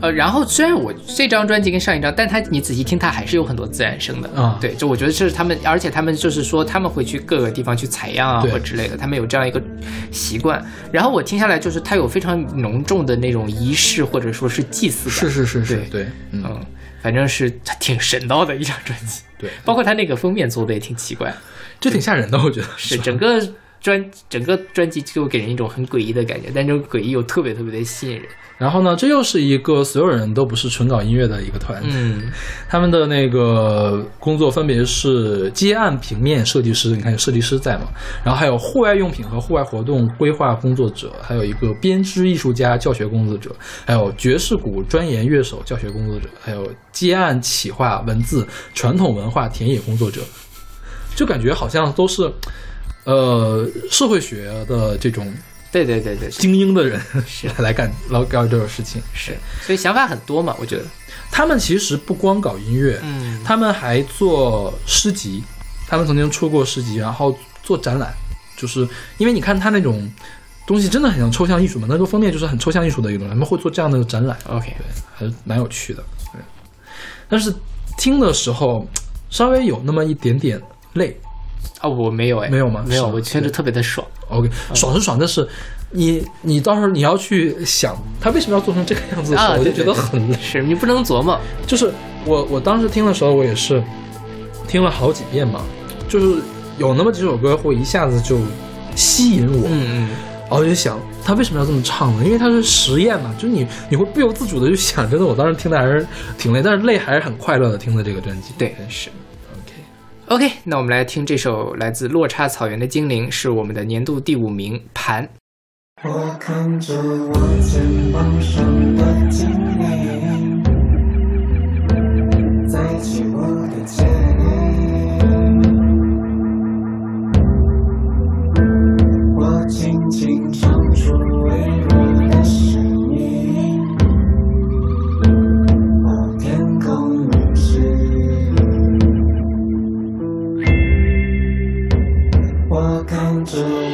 对。呃，然后虽然我这张专辑跟上一张，但它你仔细听，它还是有很多自然声的啊对，就我觉得这是他们，而且他们就是说他们会去各个地方去采样啊或之类的，他们有这样一个习惯。然后我听下来，就是它有非常浓重的那种仪式或者说是祭祀感。是是是是，对对，嗯，嗯，反正是挺神叨的一张专辑。对，包括它那个封面做的也挺奇怪，这挺吓人的，我觉得是吧整个专整个专辑就给人一种很诡异的感觉，但这种诡异又特别特别的吸引人。然后呢，这又是一个所有人都不是纯搞音乐的一个团，嗯，他们的那个工作分别是接案平面设计师，你看有设计师在嘛，然后还有户外用品和户外活动规划工作者，还有一个编织艺术家教学工作者，还有爵士鼓专研乐手教学工作者，还有接案企划文字传统文化田野工作者，就感觉好像都是。呃，社会学的这种对对对对，精英的人是。来干老搞这种事情，是，所以想法很多嘛，我觉得。他们其实不光搞音乐，嗯。他们还做诗集，他们曾经出过诗集，然后做展览，就是因为你看他那种东西真的很像抽象艺术嘛，那个封面就是很抽象艺术的一个东西，他们会做这样的展览，OK，对，还是蛮有趣的。对，但是听的时候稍微有那么一点点累。啊，我没有哎，没有吗？没有，我听着特别的爽。OK，爽是爽，但是你你到时候你要去想他为什么要做成这个样子的时候，啊，我就觉得很累。是你不能琢磨。就是我我当时听的时候，我也是听了好几遍嘛，就是有那么几首歌会一下子就吸引我，嗯嗯，然后我就想他为什么要这么唱呢？因为他是实验嘛，就是你你会不由自主的去想，真的，我当时听的还是挺累，但是累还是很快乐的听的这个专辑。对，是。OK，那我们来听这首来自落差草原的精灵，是我们的年度第五名《盘》。我看着我肩膀上的精灵，在起舞的剑我轻轻我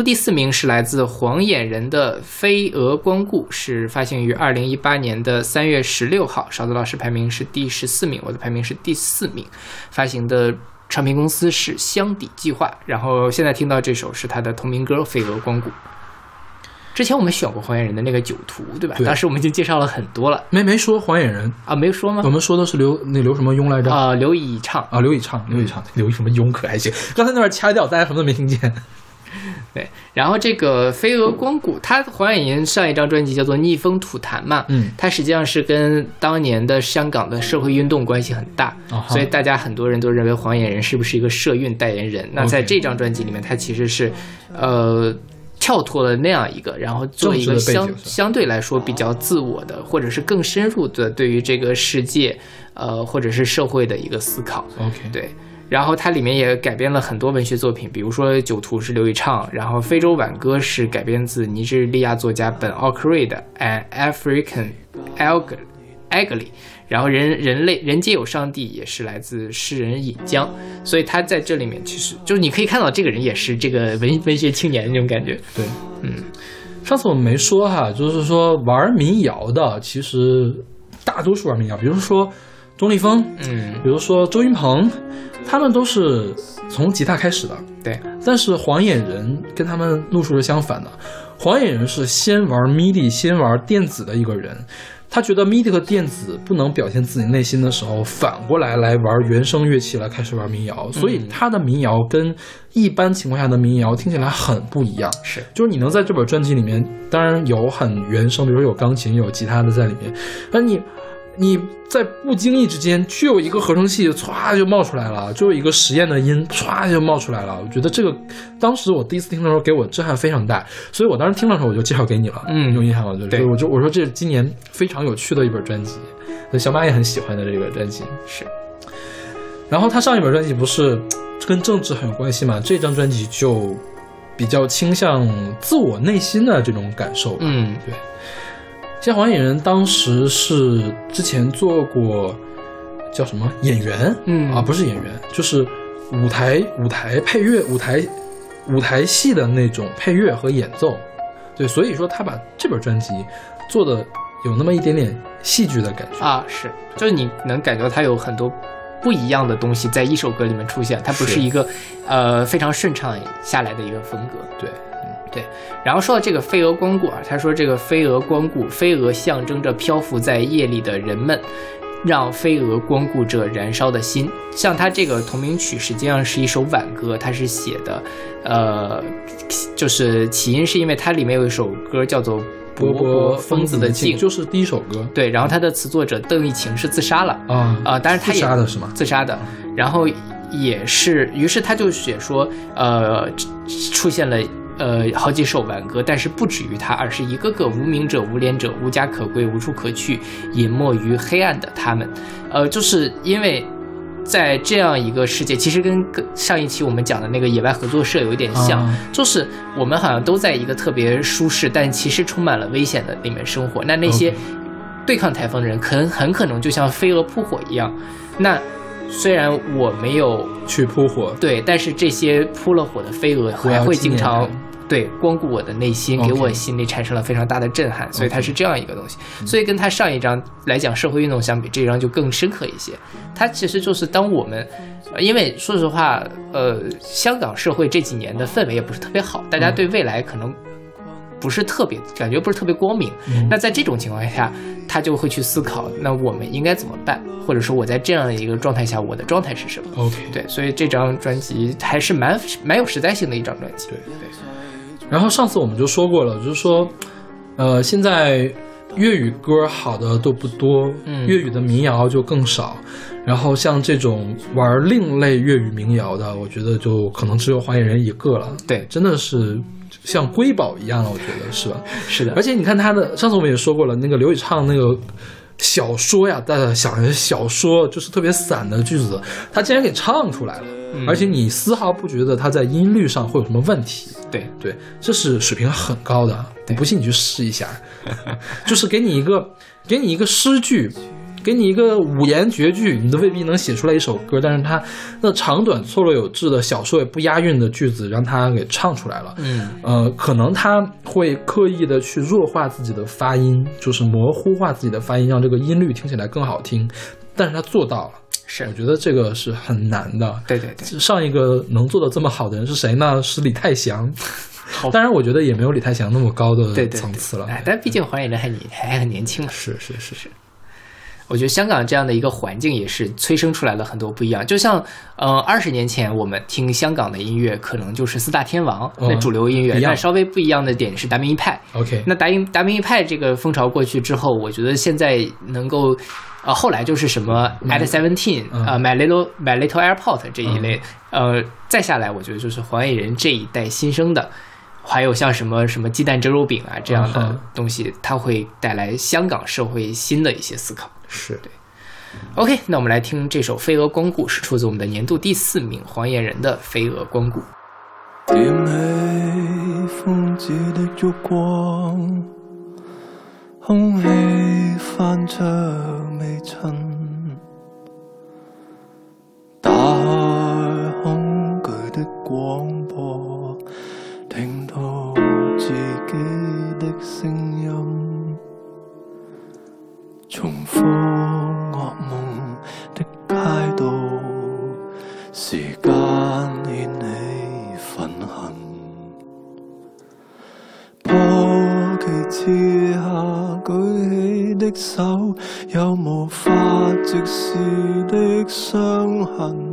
度第四名是来自黄眼人的《飞蛾光顾》，是发行于二零一八年的三月十六号。勺子老师排名是第十四名，我的排名是第四名。发行的唱片公司是箱底计划。然后现在听到这首是他的同名歌《飞蛾光顾》。之前我们选过黄眼人的那个酒图，对吧？对当时我们已经介绍了很多了没没说黄眼人，啊，没说吗我？们说的是刘那刘什么庸来着？啊，刘以畅。啊，刘以畅，刘以畅，刘以什么庸可还行。刚才那段掐掉，大家什么都没听见。对，然后这个飞蛾光谷，他黄眼人上一张专辑叫做《逆风吐痰》嘛，嗯它实际上是跟当年的香港的社会运动关系很大，哦所以大家很多人都认为黄眼人是不是一个社运代言人？那在这张专辑里面，他其实是，呃。跳脱了那样一个，然后做一个相相对来说比较自我的，或者是更深入的对于这个世界，呃，或者是社会的一个思考。OK，对，然后它里面也改编了很多文学作品，比如说《酒徒》是刘以畅，然后《非洲挽歌》是改编自尼日利亚作家本奥克瑞的《An African Ag Agly》，然后人人类人皆有上帝也是来自诗人尹江，所以他在这里面其实就是你可以看到这个人也是这个文 文学青年那种感觉。对，嗯，上次我们没说哈，就是说玩民谣的，其实大多数玩民谣，比如说钟立风，嗯，比如说周云鹏，他们都是从吉他开始的。对，但是黄眼人跟他们路数是相反的，黄眼人是先玩 MIDI，先玩电子的一个人。他觉得 MIDI 和电子不能表现自己内心的时候，反过来来玩原声乐器，来开始玩民谣。所以他的民谣跟一般情况下的民谣听起来很不一样。是就是你能在这本专辑里面，当然有很原声，比如说有钢琴、有吉他的在里面，但你你在不经意之间，就有一个合成器歘就冒出来了，就有一个实验的音歘就冒出来了。我觉得这个当时我第一次听的时候给我震撼非常大，所以我当时听的时候我就介绍给你了，嗯有印象吗？就我就我说这是今年非常有趣的一本专辑，小马也很喜欢的这个专辑。是，然后他上一本专辑不是跟政治很有关系嘛？这张专辑就比较倾向自我内心的这种感受吧。嗯对。像黄眼人当时是之前做过叫什么演员，嗯啊，不是演员，就是舞台舞台配乐舞台舞台戏的那种配乐和演奏。对，所以说他把这本专辑做的有那么一点点戏剧的感觉。啊，是，就是你能感觉到他有很多不一样的东西在一首歌里面出现，它不是是一个呃非常顺畅下来的一个风格。对，对，然后说到这个飞蛾光顾啊，他说这个飞蛾光顾，飞蛾象征着漂浮在夜里的人们，让飞蛾光顾着燃烧的心。像他这个同名曲实际上是一首挽歌，他是写的，呃，就是起因是因为它里面有一首歌叫做《波波疯疯子的镜镜》，就是第一首歌对，然后他的词作者邓丽琴是自杀了。啊啊、当然他自杀的是吗？自杀的，然后也是，于是他就写说，呃，出现了。呃，好几首挽歌，但是不止于他，而是一个个无名者、无脸者、无家可归、无处可去、隐没于黑暗的他们。呃，就是因为在这样一个世界，其实跟跟上一期我们讲的那个野外合作社有一点像，啊就是我们好像都在一个特别舒适，但其实充满了危险的里面生活。那那些对抗台风的人，可能很可能就像飞蛾扑火一样。那虽然我没有去扑火，对，但是这些扑了火的飞蛾还会经常它对光顾我的内心，给我心里产生了非常大的震撼，所以它是这样一个东西。所以跟他上一张来讲社会运动相比，这一章就更深刻一些。它其实就是当我们，呃因为说实话，呃，香港社会这几年的氛围也不是特别好，大家对未来可能。不是特别感觉不是特别光明，那在这种情况下，他就会去思考，那我们应该怎么办，或者说我在这样一个状态下，我的状态是什么？OK，对，所以这张专辑还是蛮蛮有时代性的一张专辑。对对然后上次我们就说过了，就是说，呃，现在粤语歌好的都不多，嗯粤语的民谣就更少。然后像这种玩另类粤语民谣的，我觉得就可能只有黄眼人一个了。对真的是像瑰宝一样了，我觉得是吧？是的而且你看他的，上次我们也说过了，那个刘宇畅那个小说呀，大家想着小说就是特别散的句子，他竟然给唱出来了，嗯。而且你丝毫不觉得他在音律上会有什么问题。对，对，这是水平很高的，你不信你去试一下，就是给你一个给你一个诗句，给你一个五言绝句，你都未必能写出来一首歌，但是他那长短错落有致的小说也不押韵的句子，让他给唱出来了。嗯呃，可能他会刻意的去弱化自己的发音，就是模糊化自己的发音，让这个音律听起来更好听。但是他做到了，是我觉得这个是很难的。对对对，上一个能做到这么好的人是谁呢？是李泰祥。当然，我觉得也没有李泰祥那么高的对对对层次了。哎，但毕竟黄以仁还年还很年轻嘛。是是是是，我觉得香港这样的一个环境也是催生出来了很多不一样。就像呃，二十年前我们听香港的音乐，可能就是四大天王、嗯。那主流音乐，但稍微不一样的点是达明一派。OK，那达明达明一派这个风潮过去之后，我觉得现在能够，呃，后来就是什么 At Seventeen 嗯。啊、My Little My Little Airport 这一类，呃，再下来我觉得就是黄伟人这一代新生的，还有像什么什么鸡蛋蒸肉饼啊这样的东西，它会带来香港社会新的一些思考。是对 OK，那我们来听这首《飞蛾光顾》，是出自我们的年度第四名黄彦仁的《飞蛾光顾》。點起瘋子的烛光，空气泛着微塵，打開憤恨。破其之下舉起的手，有無法直視的傷痕。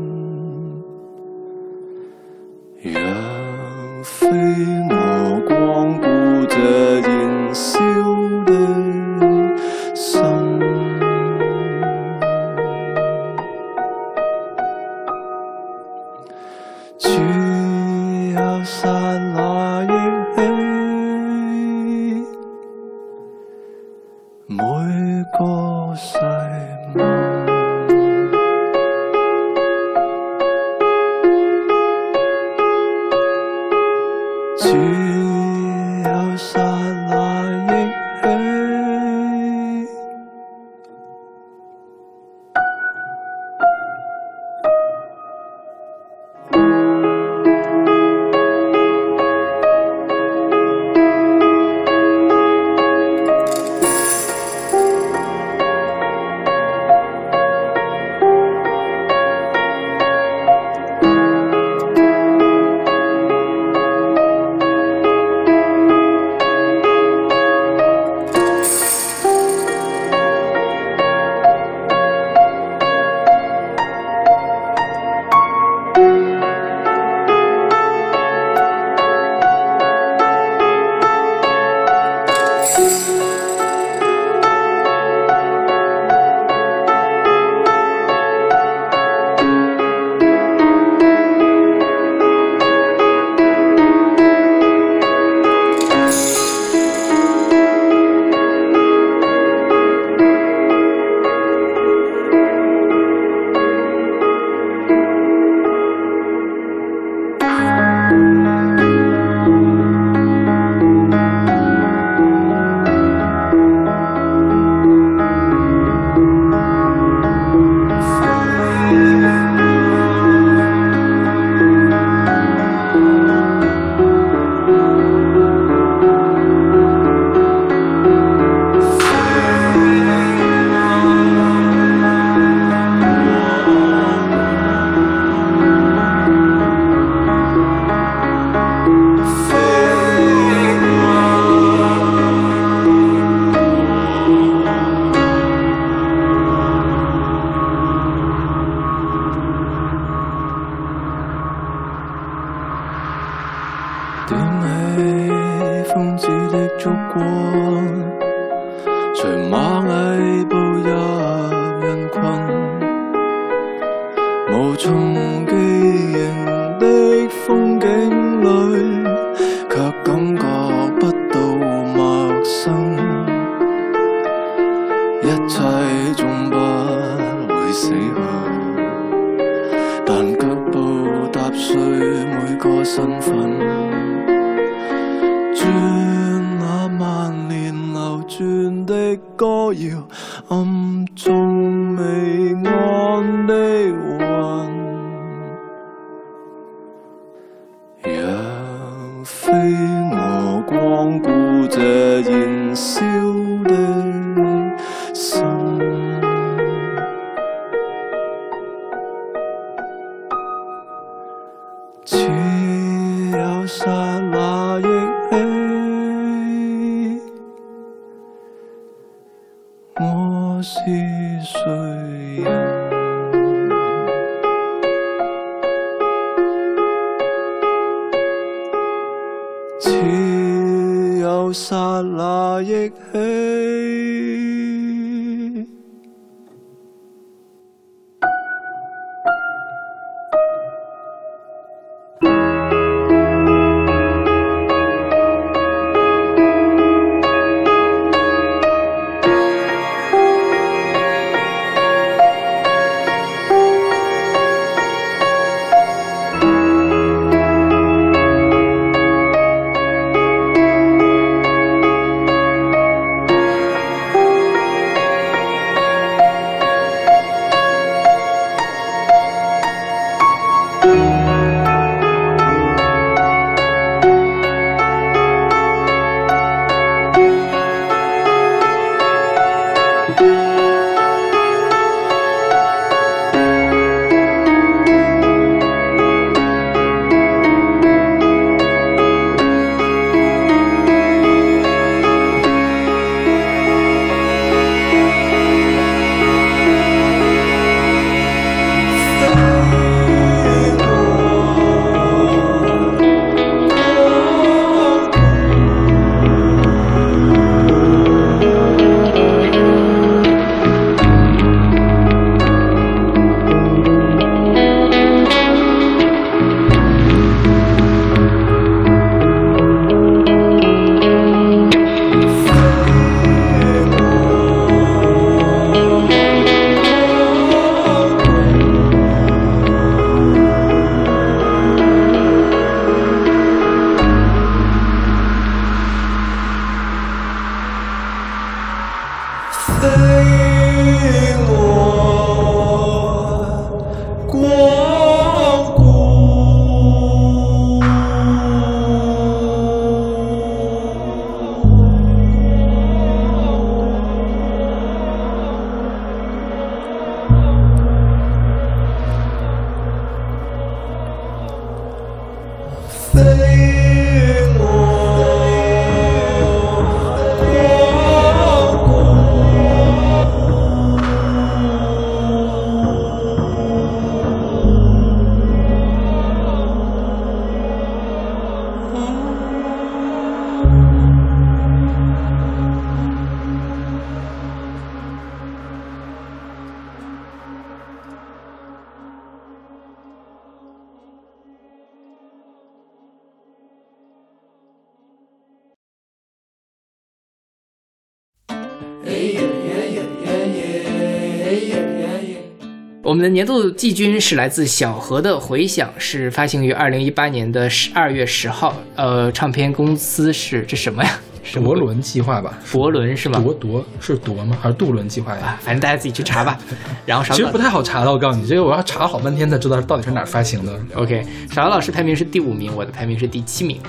们的年度季军是来自小何的《回响》，是发行于二零一八年的十二月十号。呃，唱片公司是这什么呀？什么夺轮计划吧？博伦是吗？夺夺是夺吗？还是渡轮计划呀？啊，反正大家自己去查吧。然后其实不太好查的，我告诉你，这个我要查好半天才知道到底是哪儿发行的。OK，勺子老师排名是第五名，我的排名是第七名。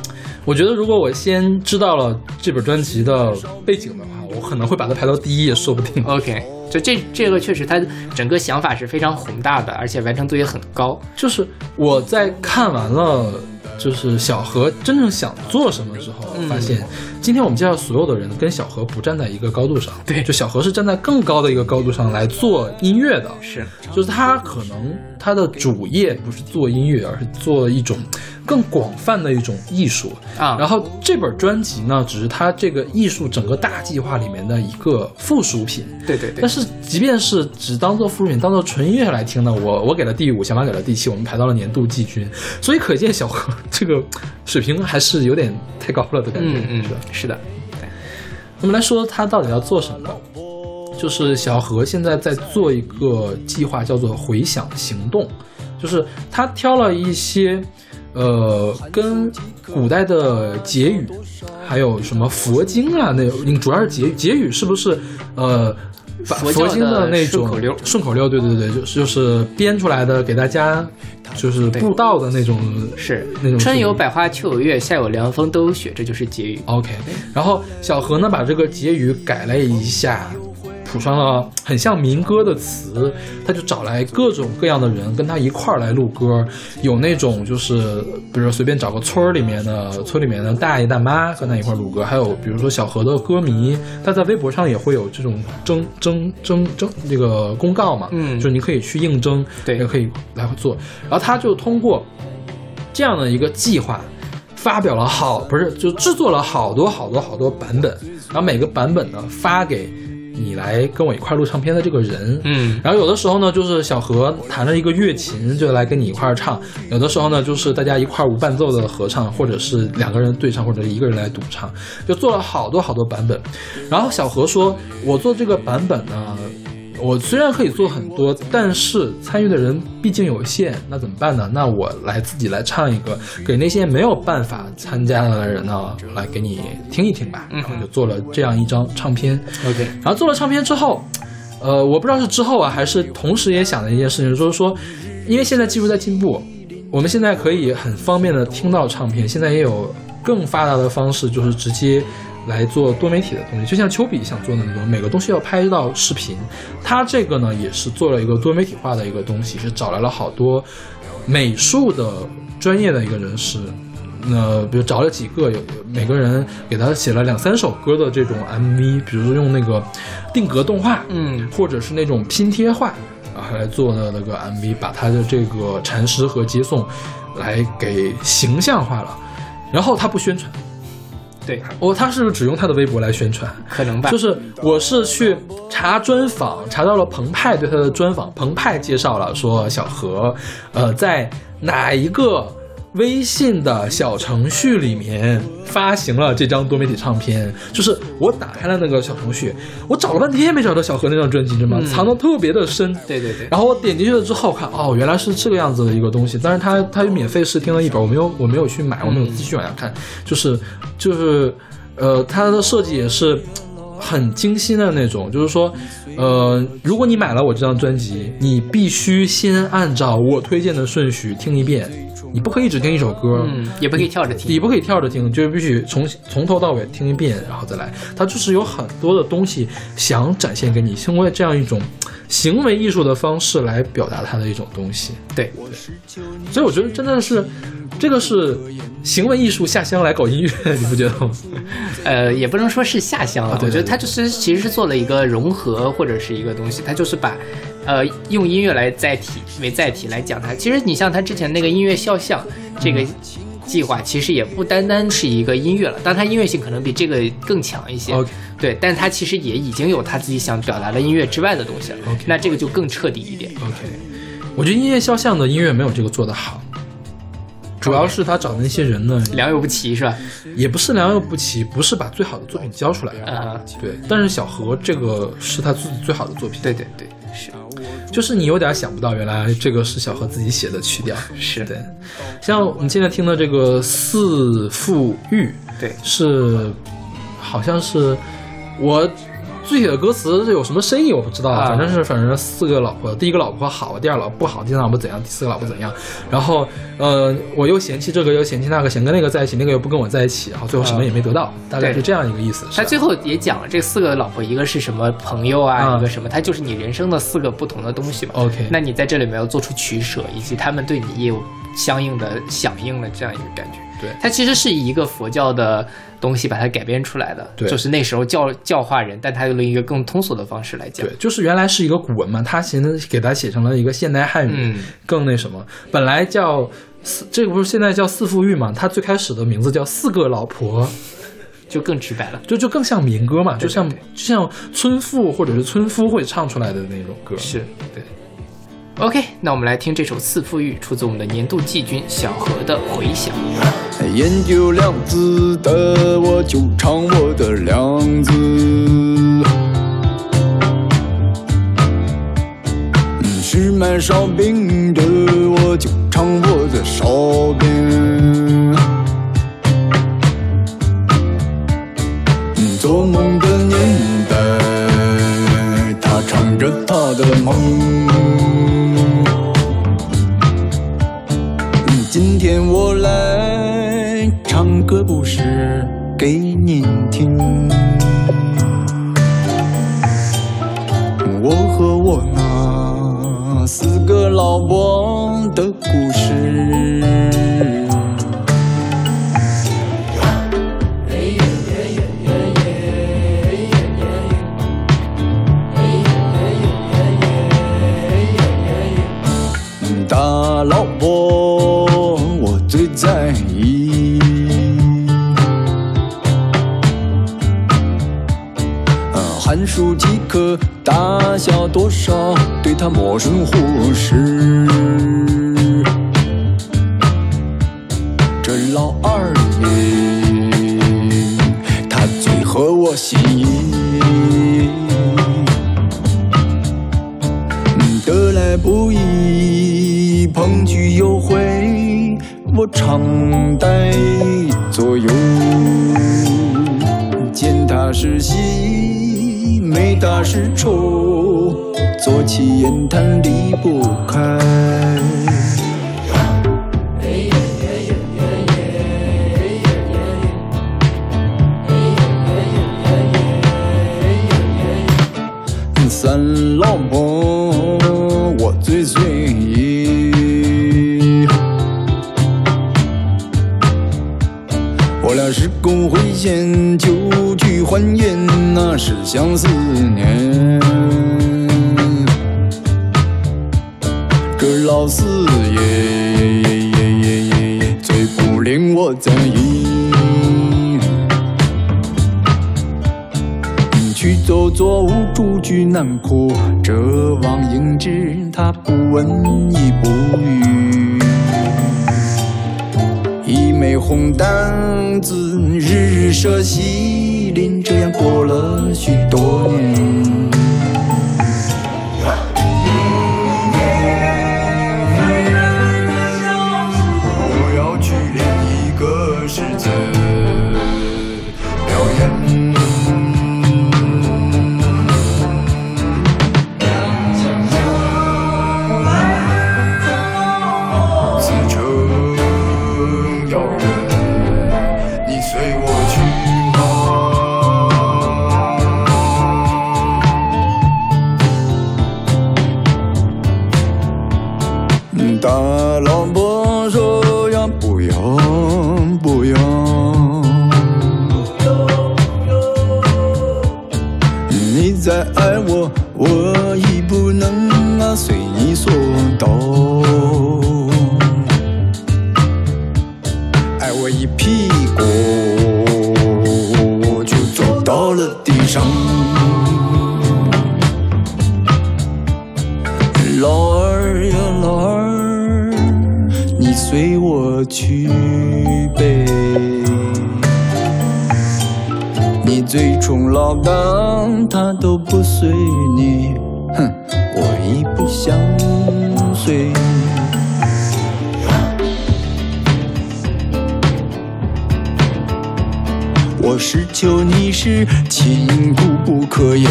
我觉得如果我先知道了这本专辑的背景的话，我可能会把它排到第一也说不定。OK，就这这个确实，它整个想法是非常宏大的，而且完成度也很高。就是我在看完了，就是小何真正想做什么之后，嗯发现今天我们介绍所有的人跟小何不站在一个高度上。对就小何是站在更高的一个高度上来做音乐的。是，就是他可能他的主业不是做音乐，而是做一种更广泛的一种艺术啊然后这本专辑呢，只是他这个艺术整个大计划里面的一个附属品。对对对但，是即便是只当做附属品，当做纯音乐来听呢，我我给了第五，小马给了第七，我们排到了年度季军，所以可见小何这个水平还是有点太高了的感觉。嗯嗯是的。，是的，我们来说他到底要做什么。就是小何现在在做一个计划，叫做“回响行动”，就是他挑了一些，呃，跟古代的结语，还有什么佛经啊，那你主要是结语，结语是不是呃？佛佛经的那种顺口溜。顺口溜，对对对，就是就是编出来的，给大家就是布道的那种是。那种春有百花，秋有月，夏有凉风，冬有雪，这就是结语。OK，然后小何呢把这个结语改了一下，谱上了很像民歌的词，他就找来各种各样的人跟他一块儿来录歌，有那种就是比如说随便找个村儿里面的村里面的大爷大妈跟他一块儿录歌，还有比如说小何的歌迷，他在微博上也会有这种征征征征这个公告嘛，嗯。就是你可以去应征，对也可以来做，然后他就通过这样的一个计划。发表了好不是就制作了好多好多好多版本，然后每个版本呢发给你来跟我一块儿录唱片的这个人，嗯然后有的时候呢就是小何弹了一个乐琴就来跟你一块儿唱，有的时候呢就是大家一块儿无伴奏的合唱，或者是两个人对唱，或者一个人来独唱，就做了好多好多版本。然后小何说，我做这个版本呢。我虽然可以做很多，但是参与的人毕竟有限，那怎么办呢？那我来自己来唱一个，给那些没有办法参加的人呢，来给你听一听吧。然后就做了这样一张唱片。，OK，然后做了唱片之后，呃，我不知道是之后啊，还是同时也想的一件事情，就是说，因为现在技术在进步，我们现在可以很方便的听到唱片，现在也有更发达的方式，就是直接。来做多媒体的东西，就像丘比想做的那种，每个东西要拍到视频。他这个呢，也是做了一个多媒体化的一个东西，是找来了好多美术的专业的一个人士，那比如找了几个，有每个人给他写了两三首歌的这种 MV，比如说用那个定格动画，嗯或者是那种拼贴画，然后来做的那个 MV，把他的这个禅师和接送来给形象化了。然后他不宣传，对，哦，他是不是只用他的微博来宣传？可能吧，就是我是去查专访，查到了澎湃对他的专访，澎湃介绍了说小何，呃，在哪一个微信的小程序里面发行了这张多媒体唱片。就是我打开了那个小程序，我找了半天没找到小何那张专辑，你知道吗？嗯藏的特别的深。对对对，然后我点进去了之后看，哦，原来是这个样子的一个东西。但是他他免费试听了一本，我没有我没有去买，我没有继续往下看。就是就是呃，它的设计也是很精心的那种，就是说，呃，如果你买了我这张专辑，你必须先按照我推荐的顺序听一遍，你不可以只听一首歌，嗯，也不可以跳着听，你不可以跳着听，就是必须从从头到尾听一遍，然后再来。它就是有很多的东西想展现给你，通过这样一种行为艺术的方式来表达它的一种东西。对，所以我觉得真的是，这个是行为艺术下乡来搞音乐，你不觉得吗？呃，也不能说是下乡了，啊对对我觉得他就是其实是做了一个融合或者是一个东西，他就是把呃用音乐来载体为载体来讲它。其实你像他之前那个音乐肖像这个计划，其实也不单单是一个音乐了，但它音乐性可能比这个更强一些。对，但它其实也已经有他自己想表达的音乐之外的东西了。那这个就更彻底一点。OK，我觉得音乐肖像的音乐没有这个做得好，主要是他找的那些人呢，良莠不齐是吧？也不是良莠不齐，不是把最好的作品交出来。啊、对，但是小何这个是他自己最好的作品。对对对，是就是你有点想不到，原来这个是小何自己写的曲调。是。对，像我们现在听的这个《四富玉》，对。是好像是我具体的歌词有什么深意我不知道，啊反正是反正四个老婆，第一个老婆好，第二老婆不好，第三老婆怎样，第四个老婆怎样，然后呃我又嫌弃这个又嫌弃那个，想跟那个在一起，那个又不跟我在一起，然后最后什么也没得到，大概对是这样一个意思。他最后也讲了这四个老婆，一个是什么朋友啊，啊一个什么，他就是你人生的四个不同的东西嘛。OK 那你在这里面要做出取舍，以及他们对你也有相应的响应的这样一个感觉。对它其实是以一个佛教的东西把它改编出来的，对就是那时候教教化人，但他用了一个更通俗的方式来讲。对，就是原来是一个古文嘛，他现在给它写成了一个现代汉语，嗯更那什么。本来叫四，这个不是现在叫四富玉嘛？它最开始的名字叫四个老婆，就更直白了。就就更像民歌嘛，就像就像村妇或者是村夫会唱出来的那种歌。是对。OK，那我们来听这首《四妇玉》，出自我们的年度季军小何的《回响》。研究量子的，我就唱我的量子。是卖烧饼的，我就唱我的烧饼。做梦的年代，他唱着他的梦。天我来唱歌，不是给您听。我和我那四个老婆的故事。在意。呃寒暑几刻，大小多少，对他陌生忽视。这老二爷，他最合我心意。得来不易，碰举有回，我常带左右。见他是喜，没他是愁，坐起言谈离不开。三老婆，俩是共回县，旧剧还演，那是相思念。这老四爷最不令我在意。去走左无主居南坡，这望应知他不闻亦不语。枚红单子，日日舍西林，这样过了许多年。老二呀，老二，你随我去呗。你最宠老大，他都不随你，哼，我已不想随。是求你是亲故不可言，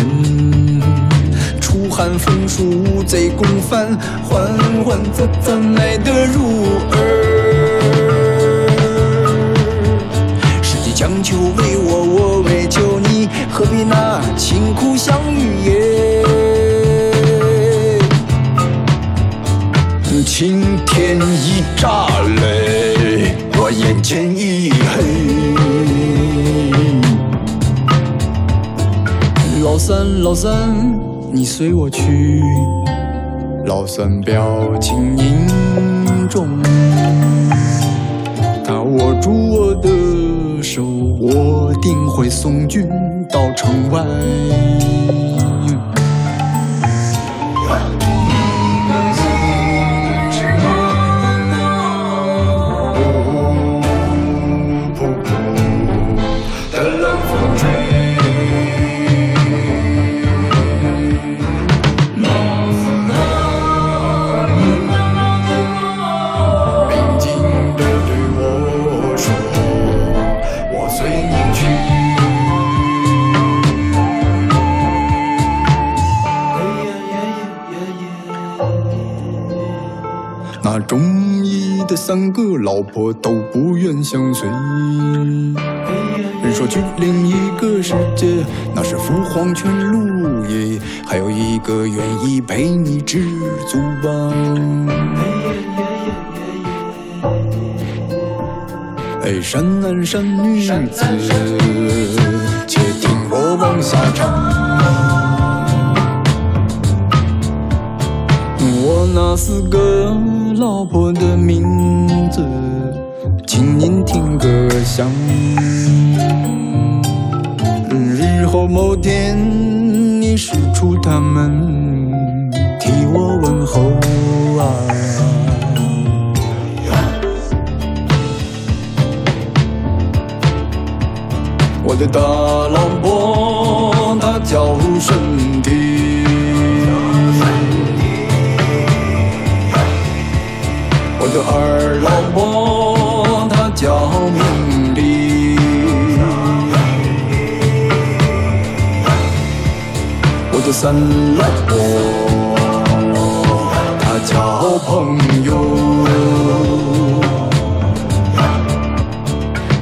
楚汉风暑无贼共犯，缓缓怎怎来得入耳？世界将求为我，我为求你，何必那辛苦相遇也？青天一炸雷，我眼前一黑。老三，老三，你随我去。老三表情凝重，他握住我的手，我定会送君到城外。的三个老婆都不愿相随。人说去另一个世界，那是父皇权路也。还有一个愿意陪你知足吧。哎，山男山女子，且听我往下唱。我那四个老婆的名字，请您听个响。日后某天你使出他们，替我问候啊。我的大老婆她叫身体，二老婆她叫命理，我的三老婆她叫朋友。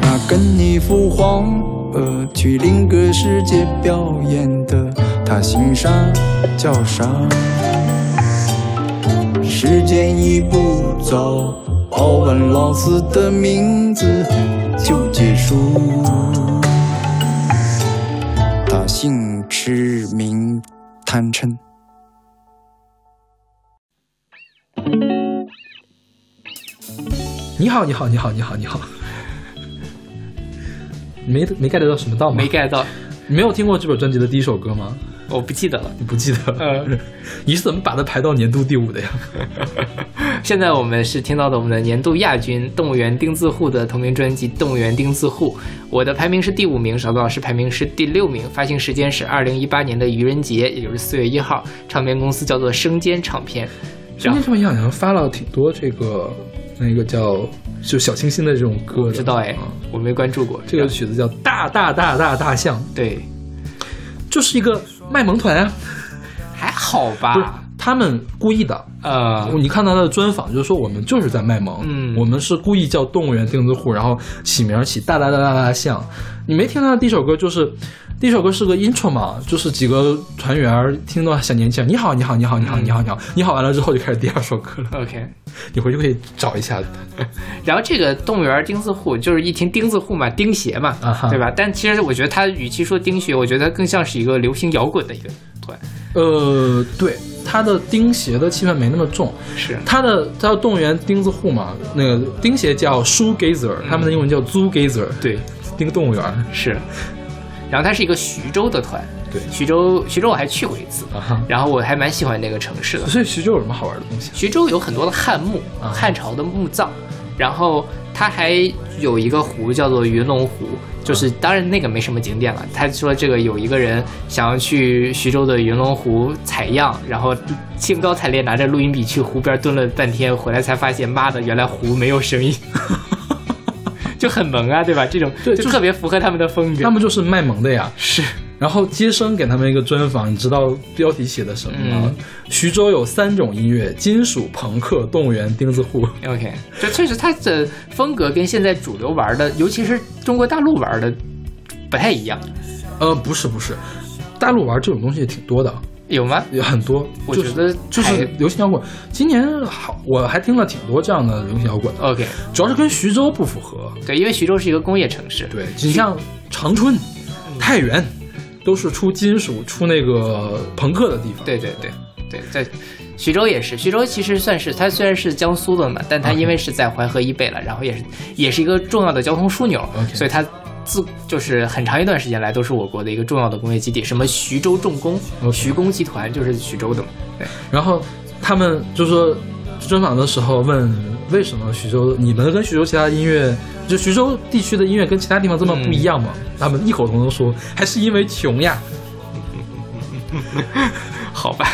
那跟你赴黄河去另个世界表演的，他姓啥叫啥？时间一步走，报完老师的名字就结束。他姓吃，名贪嗔。你好，你好，你好，你好，你好。没没 get 到什么到吗？没 get 到，你没有听过这本专辑的第一首歌吗？我不记得了。你不记得了？呃，你是怎么把它排到年度第五的呀？现在我们是听到的我们的年度亚军动物园丁字户的同名专辑《动物园丁字户》，我的排名是第五名，勺子老师排名是第六名，发行时间是二零一八年的愚人节，也就是四月一号，唱片公司叫做生煎唱片。生煎唱片好像发了挺多这个那个叫就小清新的这种歌我，知道哎啊，我没关注过这个曲子叫《大大大大大象》，对，就是一个卖萌团啊，还好吧？他们故意的。呃，你看到他的专访，就是说我们就是在卖萌，嗯我们是故意叫动物园钉子户，然后起名儿起大大大大大象。你没听他的第一首歌，就是第一首歌是个 intro 嘛，就是几个团员听到小年轻人，你好，你好，你好，你好，你好，你好，你好，完了之后就开始第二首歌了。OK，你回去可以找一下。然后这个动物园钉子户，就是一听钉子户嘛，钉鞋嘛，对吧？但其实我觉得他与其说钉鞋，我觉得更像是一个流行摇滚的一个团，呃，对，他的钉鞋的气氛没那么重，是他的他叫动物园钉子户嘛，那个钉鞋叫 shoe gazer，他们的英文叫 zoo gazer，对，钉动物园。是。然后它是一个徐州的团，对徐州徐州我还去过一次，啊哈，然后我还蛮喜欢那个城市的。所以徐州有什么好玩的东西？徐州有很多的汉墓，啊汉朝的墓葬，然后它还有一个湖叫做云龙湖，就是当然那个没什么景点了。他说这个有一个人想要去徐州的云龙湖采样，然后兴高采烈拿着录音笔去湖边蹲了半天，回来才发现妈的，原来湖没有声音。就很萌啊，对吧？这种就是就特别符合他们的风格。他们就是卖萌的呀。是然后接生给他们一个专访，你知道标题写的什么吗？嗯徐州有三种音乐：金属、朋克、动物园、钉子户。OK，这确实他的风格跟现在主流玩的，尤其是中国大陆玩的不太一样，呃，不是不是，大陆玩这种东西挺多的，有吗？有很多。我觉得就是流行摇滚。今年好，我还听了挺多这样的流行摇滚的，OK，主要是跟徐州不符合。对，因为徐州是一个工业城市，对，你像长春、太原，都是出金属、出那个朋克的地方。对对对对，在徐州也是，徐州其实算是它虽然是江苏的嘛，但它因为是在淮河以北了，然后也是也是一个重要的交通枢纽所以它自就是很长一段时间来都是我国的一个重要的工业基地，什么徐州重工、徐工集团就是徐州的嘛。对，然后他们就说专访的时候问为什么徐州你们跟徐州其他音乐，就徐州地区的音乐跟其他地方这么不一样吗？他们异口同声说还是因为穷呀。好吧，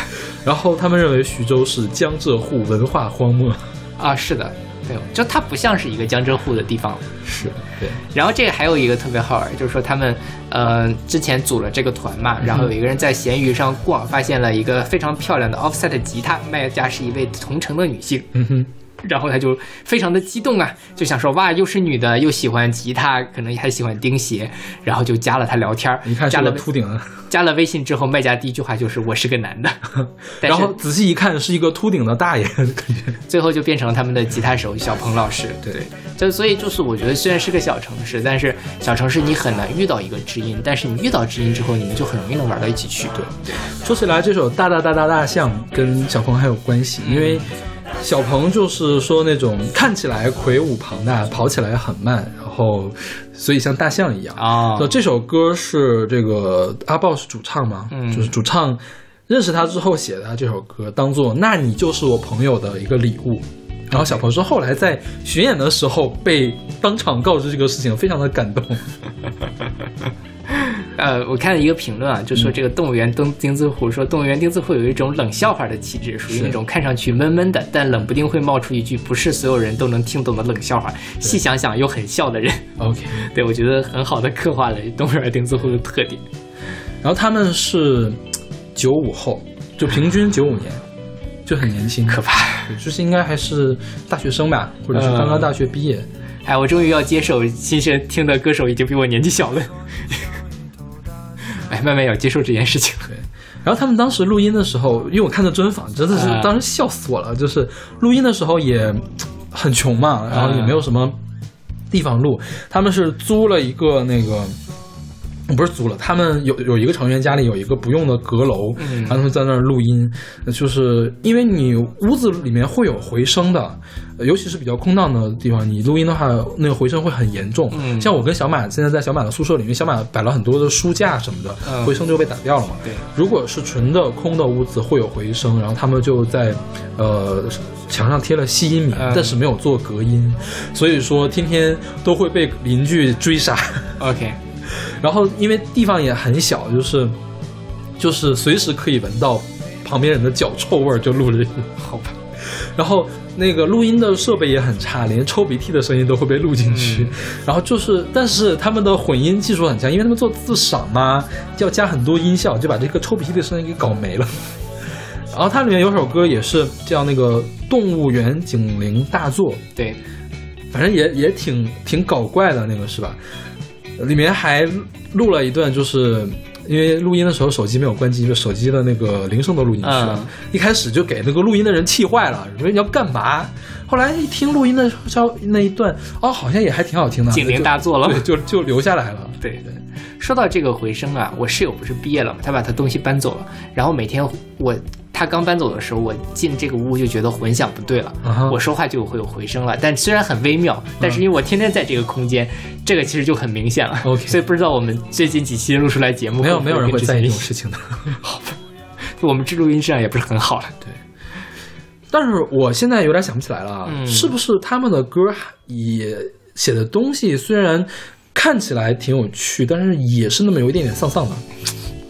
然后他们认为徐州是江浙沪文化荒漠。啊，是的，对，就它不像是一个江浙沪的地方。是对，然后这个还有一个特别好玩，就是说他们呃之前组了这个团嘛，然后有一个人在闲鱼上逛，发现了一个非常漂亮的 offset 吉他，卖家是一位同城的女性，嗯哼，然后他就非常的激动啊，就想说哇，又是女的，又喜欢吉他，可能还喜欢钉鞋，然后就加了他聊天儿。你看加了秃顶，加了微信之后，卖家第一句话就是我是个男的，然后仔细一看是一个秃顶的大爷，感觉 最后就变成了他们的吉他手小鹏老师。对对，就所以就是我觉得虽然是个小城市，但是小城市你很难遇到一个知音，但是你遇到知音之后，你们就很容易能玩到一起去。对对，说起来，这首《大大大大大象》跟小鹏还有关系，因为小鹏就是说那种看起来魁梧庞大，跑起来很慢，然后所以像大象一样啊这首歌是这个阿豹是主唱嘛，嗯就是主唱认识他之后写的这首歌，当做那你就是我朋友的一个礼物。然后小鹏说，后来在巡演的时候被当场告知这个事情，非常的感动。呃，我看了一个评论啊，就说这个动物园丁丁字户说动物园丁字户有一种冷笑话的气质，属于那种看上去闷闷的，但冷不丁会冒出一句不是所有人都能听懂的冷笑话，细想想又很笑的人。OK，对我觉得很好的刻画了动物园丁字户的特点。然后他们是九五后，就平均九五年，就很年轻，可怕。就是应该还是大学生吧，或者是刚刚大学毕业。哎，我终于要接受新生听的歌手已经比我年纪小了。哎，慢慢要接受这件事情。然后他们当时录音的时候，因为我看到专访，真的是啊当时笑死我了。就是录音的时候也很穷嘛，然后也没有什么地方录，他们是租了一个那个。不是租了，他们有有一个成员家里有一个不用的阁楼，嗯然后他们在那儿录音，就是因为你屋子里面会有回声的，呃尤其是比较空荡的地方，你录音的话，那个回声会很严重。嗯像我跟小马现在在小马的宿舍里面，小马摆了很多的书架什么的，嗯回声就被打掉了嘛。对，如果是纯的空的屋子会有回声，然后他们就在呃墙上贴了吸音棉，嗯但是没有做隔音，所以说天天都会被邻居追杀。OK，然后因为地方也很小，就是就是随时可以闻到旁边人的脚臭味儿，就录着音。好吧。然后那个录音的设备也很差，连抽鼻涕的声音都会被录进去。然后就是，但是他们的混音技术很强，因为他们做自赏嘛，要加很多音效，就把这个抽鼻涕的声音给搞没了。然后它里面有首歌也是叫那个《动物园警铃大作》，对，反正也也挺挺搞怪的那个是吧？里面还录了一段，就是因为录音的时候手机没有关机，就手机的那个铃声都录进去了。嗯一开始就给那个录音的人气坏了，说你要干嘛？后来一听录音的消那一段，哦，好像也还挺好听的，警铃大作了对，就就留下来了。对对，说到这个回声啊，我室友不是毕业了嘛，他把他东西搬走了，然后每天我他刚搬走的时候，我进这个屋就觉得混响不对了，我说话就会有回声了，但虽然很微妙，但是因为我天天在这个空间，这个其实就很明显了。OK 所以不知道我们最近几期录出来节目，没有没有人会在意这种事，情的。好吧。我们这录音质量也不是很好了。对。但是我现在有点想不起来了是不是他们的歌也写的东西虽然看起来挺有趣，但是也是那么有一点点丧丧的，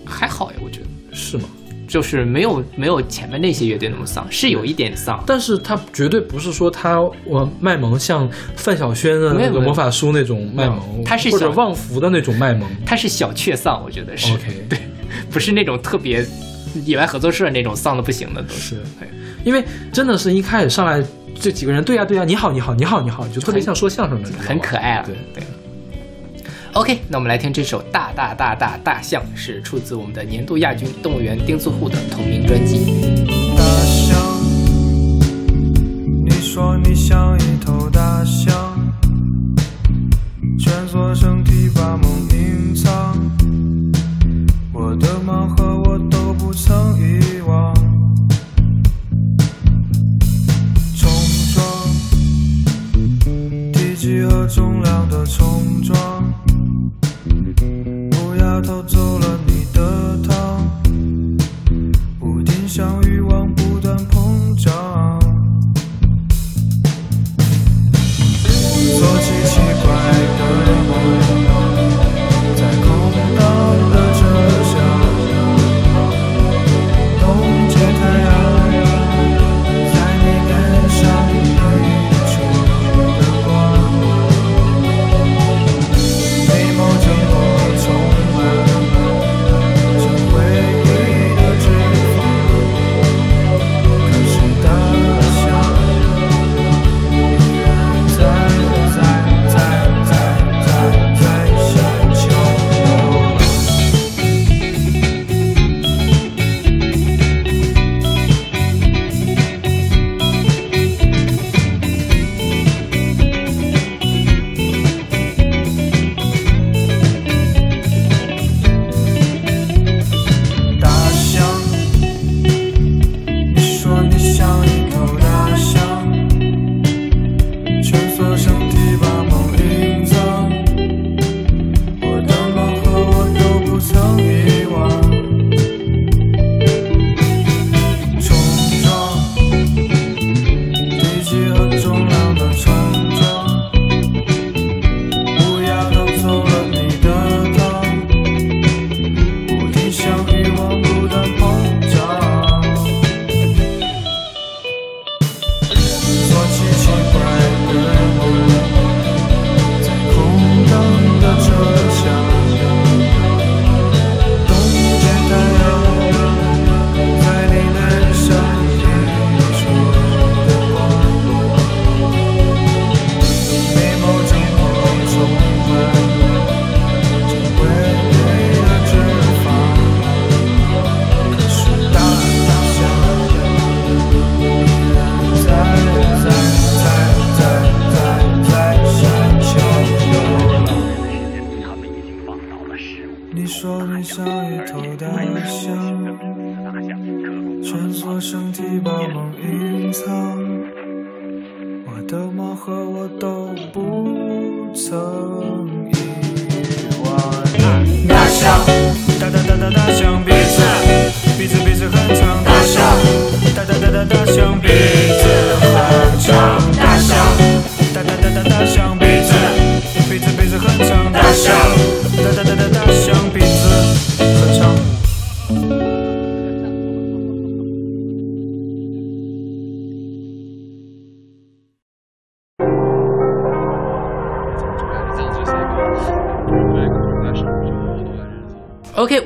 还好呀，我觉得。是吗？就是没有没有前面那些乐队那么丧，是有一点丧。但是他绝对不是说他我卖萌像范晓萱的那个魔法书那种卖萌，他是小旺福的那种卖萌。他是小确丧，我觉得是 OK 对，不是那种特别野外合作社那种丧的不行的，都是对因为真的是一开始上来这几个人，对呀、对呀、你好你好你好你好，就特别像说相声的，很可爱啊。对对。OK，那我们来听这首《大大大大大象》，是出自我们的年度亚军动物园丁字户的同名专辑。大象，你说你像一头大象，蜷缩身体把梦隐藏。我的盲盒我都不曾遗忘。冲撞，体积和重量的冲撞，偷走了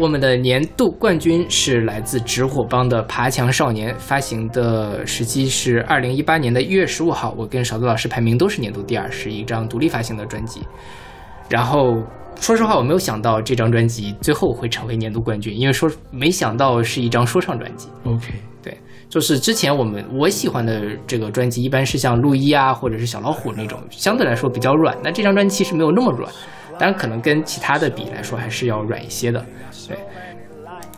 我们的年度冠军是来自直火帮的《爬墙少年》，发行的时期是二零一八年的一月十五号。我跟勺子老师排名都是年度第二，是一张独立发行的专辑。然后说实话，我没有想到这张专辑最后会成为年度冠军，因为说没想到是一张说唱专辑。OK，对，就是之前我们我喜欢的这个专辑，一般是像陆一啊，或者是小老虎那种，相对来说比较软。那这张专辑其实没有那么软，当然可能跟其他的比来说还是要软一些的。对，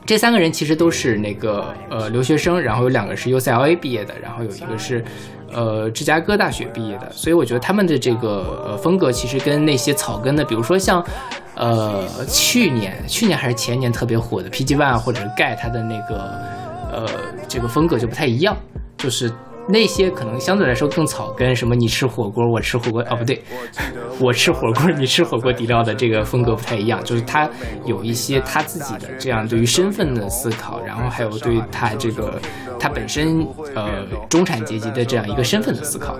这三个人其实都是那个呃留学生，然后有两个是 UCLA 毕业的，然后有一个是呃芝加哥大学毕业的，所以我觉得他们的这个呃风格其实跟那些草根的，比如说像呃去年去年还是前年特别火的 PG One 或者是盖他的那个呃这个风格就不太一样，就是。那些可能相对来说更草根，什么你吃火锅，我吃火锅，哦不对，我吃火锅，你吃火锅底料的这个风格不太一样，就是他有一些他自己的这样对于身份的思考，然后还有对他这个他本身呃中产阶级的这样一个身份的思考。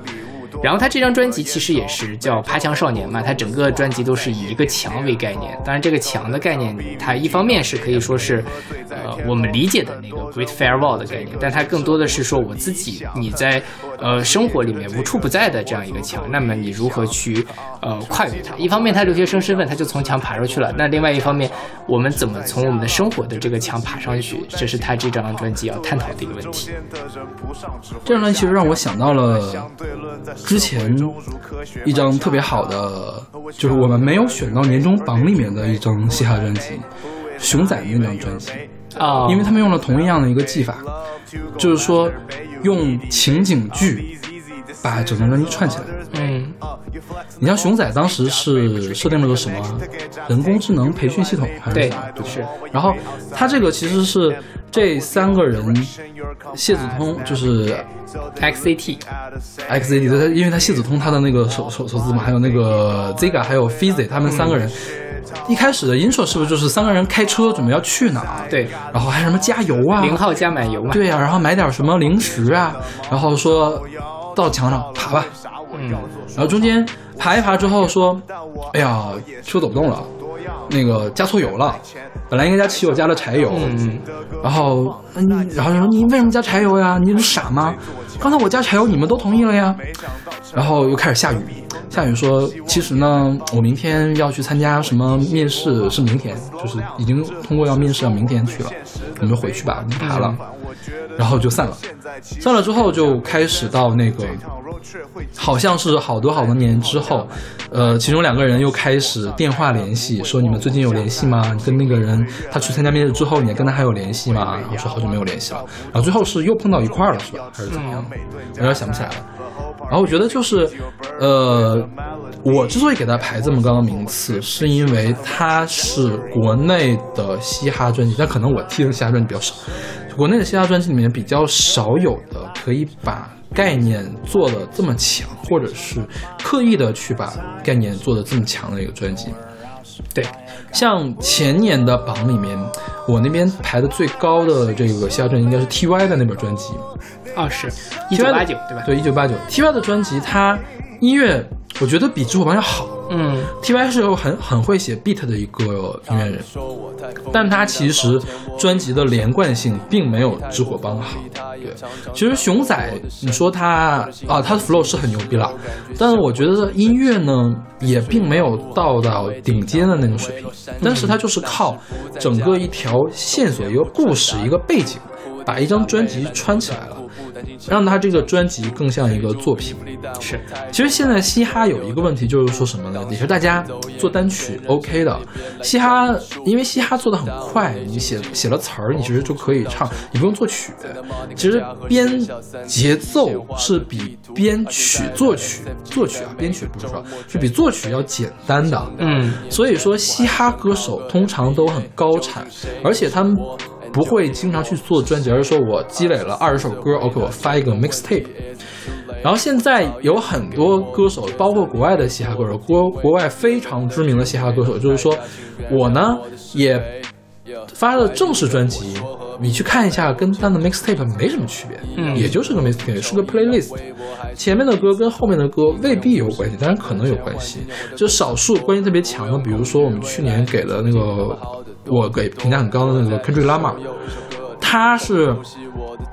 然后他这张专辑其实也是叫《爬墙少年》嘛，他整个专辑都是以一个墙为概念。当然，这个墙的概念，它一方面是可以说是，呃，我们理解的那个 Great Firewall 的概念，但它更多的是说我自己你在呃生活里面无处不在的这样一个墙，那么你如何去呃跨越它？一方面，他留学生身份，他就从墙爬出去了；那另外一方面，我们怎么从我们的生活的这个墙爬上去？这是他这张专辑要探讨的一个问题。这张专辑其实让我想到了之前一张特别好的，就是我们没有选到年终榜里面的一张嘻哈专辑，熊仔的那张专辑。啊、因为他们用了同样的一个技法，就是说用情景剧把整张专辑串起来。嗯，你像熊仔当时是设定了个什么人工智能培训系统还是什么？对是。然后他这个其实是这三个人，谢子通就是 X A T X A T，他因为他谢子通他的那个首首首字母，还有那个 Ziga，还有 Fizzy，他们三个人。一开始的 intro 是不是就是三个人开车准备要去哪儿？对，然后还什么加油啊，零号加满油嘛。对呀、然后买点什么零食啊，然后说到墙上爬吧，嗯，然后中间爬一爬之后说，哎呀，车走不动了，那个加错油了，本来应该加汽油，加了柴油，嗯，然后嗯，然后就说你为什么加柴油呀？你是傻吗？刚才我加柴油，你们都同意了呀。然后又开始下雨，下雨说，其实呢，我明天要去参加什么面试，是明天，就是已经通过要面试，要明天去了，你们回去吧，不爬了。然后就散了，散了之后就开始到那个，好像是好多好多年之后，呃，其中两个人又开始电话联系，说你们最近有联系吗？跟那个人他去参加面试之后，你跟他还有联系吗？我说好久没有联系了，然后最后是又碰到一块儿了，是吧？还是怎么样？我有点想不起来了。然后我觉得就是，呃，我之所以给他排这么高的名次，是因为他是国内的嘻哈专辑，但可能我听的嘻哈专辑比较少。国内的嘻哈专辑里面比较少有的可以把概念做的这么强，或者是刻意的去把概念做的这么强的一个专辑。对，像前年的榜里面，我那边排的最高的这个嘻哈专应该是 T.Y 的那本专辑，哦是一九八九对吧？对，一九八九 T.Y 的专辑，它音乐我觉得比支火帮要好。嗯 T.Y 是有很很会写 beat 的一个音乐人，但他其实专辑的连贯性并没有直火帮好。对，其实熊仔，你说他啊，他的 flow 是很牛逼了，但是我觉得音乐呢也并没有到到顶尖的那种水平，但是他就是靠整个一条线索、一个故事、一个背景，把一张专辑穿起来了。让他这个专辑更像一个作品。是，其实现在嘻哈有一个问题，就是说什么呢？也是大家做单曲 OK 的，嘻哈因为嘻哈做的很快，你写写了词儿，你其实就可以唱，你不用作曲。其实编节奏是比编曲作曲作曲啊，编曲不是说是比作曲要简单的。嗯，所以说嘻哈歌手通常都很高产，而且他们不会经常去做专辑，而是说我积累了二十首歌，OK，我发一个 mixtape。然后现在有很多歌手，包括国外的嘻哈歌手，国国外非常知名的嘻哈歌手，就是说我呢也发了正式专辑，你去看一下，跟他的 mixtape 没什么区别，嗯也就是个 mixtape，是个 playlist。前面的歌跟后面的歌未必有关系，当然可能有关系。就少数关系特别强的，比如说我们去年给的那个，我给评价很高的那个 Kendrick Lamar，他是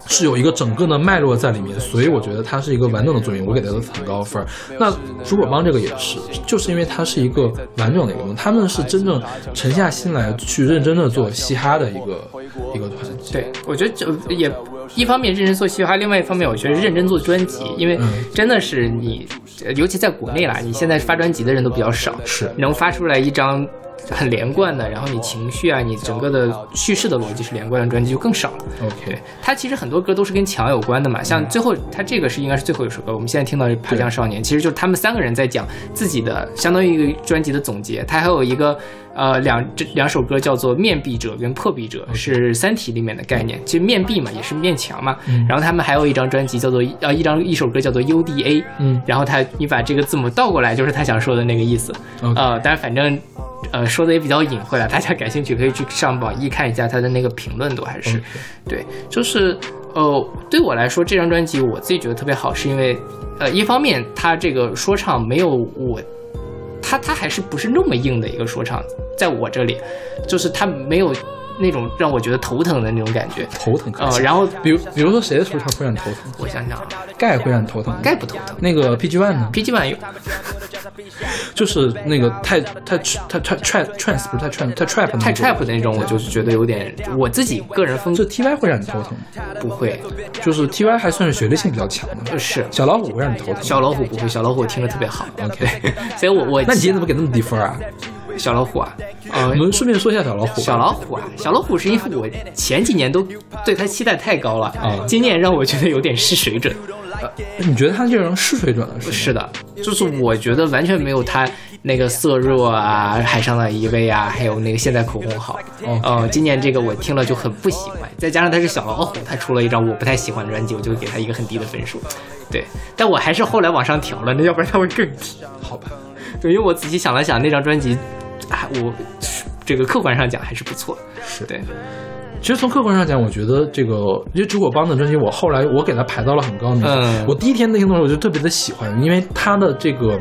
是有一个整个的脉络在里面，所以我觉得他是一个完整的作品，我给他的很高分儿。那朱果帮这个也是，就是因为它是一个完整的一个东西，他们是真正沉下心来去认真的做嘻哈的一个一个团体。对，我觉得就也一方面认真做嘻哈，另外一方面我觉得认真做专辑，因为嗯真的是你，呃尤其在国内啦，你现在发专辑的人都比较少，是能发出来一张很连贯的，然后你情绪啊，你整个的叙事的逻辑是连贯的专辑就更少了。OK，它其实很多歌都是跟墙有关的嘛，像最后它这个是应该是最后一首歌，我们现在听到的《爬墙少年》，其实就是他们三个人在讲自己的，相当于一个专辑的总结。它还有一个呃两这两首歌叫做《面壁者》跟《破壁者》，是《三体》里面的概念。其实面壁嘛也是面墙嘛，然后他们还有一张专辑叫做呃一张一首歌叫做 UDA，嗯然后他你把这个字母倒过来就是他想说的那个意思。呃，但是反正。呃，说的也比较隐晦了，大家感兴趣可以去上网易看一下他的那个评论，都还是对，就是呃，对我来说，这张专辑我自己觉得特别好，是因为呃，一方面他这个说唱没有我，他他还是不是那么硬的一个说唱，在我这里，就是他没有那种让我觉得头疼的那种感觉。头疼啊呃，然后比如比如说谁的说唱会让你头疼？我想想啊，盖会让你头疼吗？盖不头疼那个 PG One 呢？，PG One 有，就是那个太太太太 trap trance 不是太 trap 太 trap 的那太种 trap 的那种，我就是觉得有点我自己个人风这格 TY 会让你头疼吗？不会，就是 TY 还算是学历性比较强的，是小老虎会让你头疼。小老虎不会，小老虎我听着特别好。OK 所以我我那你今天怎么给那么低分啊？小老虎啊，呃我，们顺便说一下小老虎。小老虎啊，小老虎是因为我前几年都对他期待太高了，啊今年让我觉得有点失水准。呃你觉得他这人是水准了是？是的，就是我觉得完全没有他那个色弱啊、海上的一位啊，还有那个现在口红好。哦呃，今年这个我听了就很不喜欢，再加上他是小老虎，他出了一张我不太喜欢的专辑，我就给他一个很低的分数。对，但我还是后来往上调了，那要不然他会更低。好吧。对，因为我仔细想了想，那张专辑，啊，我这个客观上讲还是不错。是对，其实从客观上讲，我觉得这个因为竹果帮的专辑，我后来我给他排到了很高的名次。嗯我第一天听的时候我就特别的喜欢，因为他的这个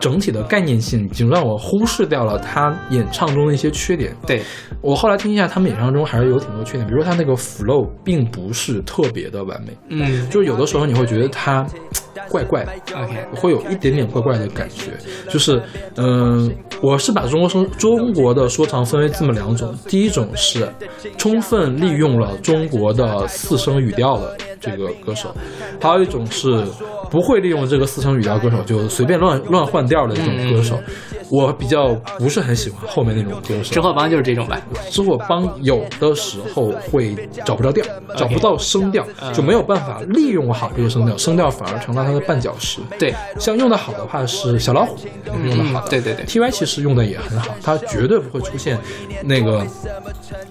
整体的概念性已经让我忽视掉了他演唱中的一些缺点。对，我后来听一下，他们演唱中还是有挺多缺点，比如说他那个 flow 并不是特别的完美，嗯就是有的时候你会觉得他怪怪的。，OK，会有一点点怪怪的感觉，就是，嗯、我是把中国说中国的说唱分为这么两种，第一种是充分利用了中国的四声语调的这个歌手，还有一种是不会利用这个四声语调歌手就随便乱乱换调的这种歌手。我比较不是很喜欢后面那种歌手知，货帮就是这种吧。之后帮有的时候会找不着调，找不到声调，就没有办法利用好这个声调，声调反而成了他的绊脚石。对，像用的好的话是小老虎用的好对对对 T Y 其实用的也很好，他绝对不会出现那个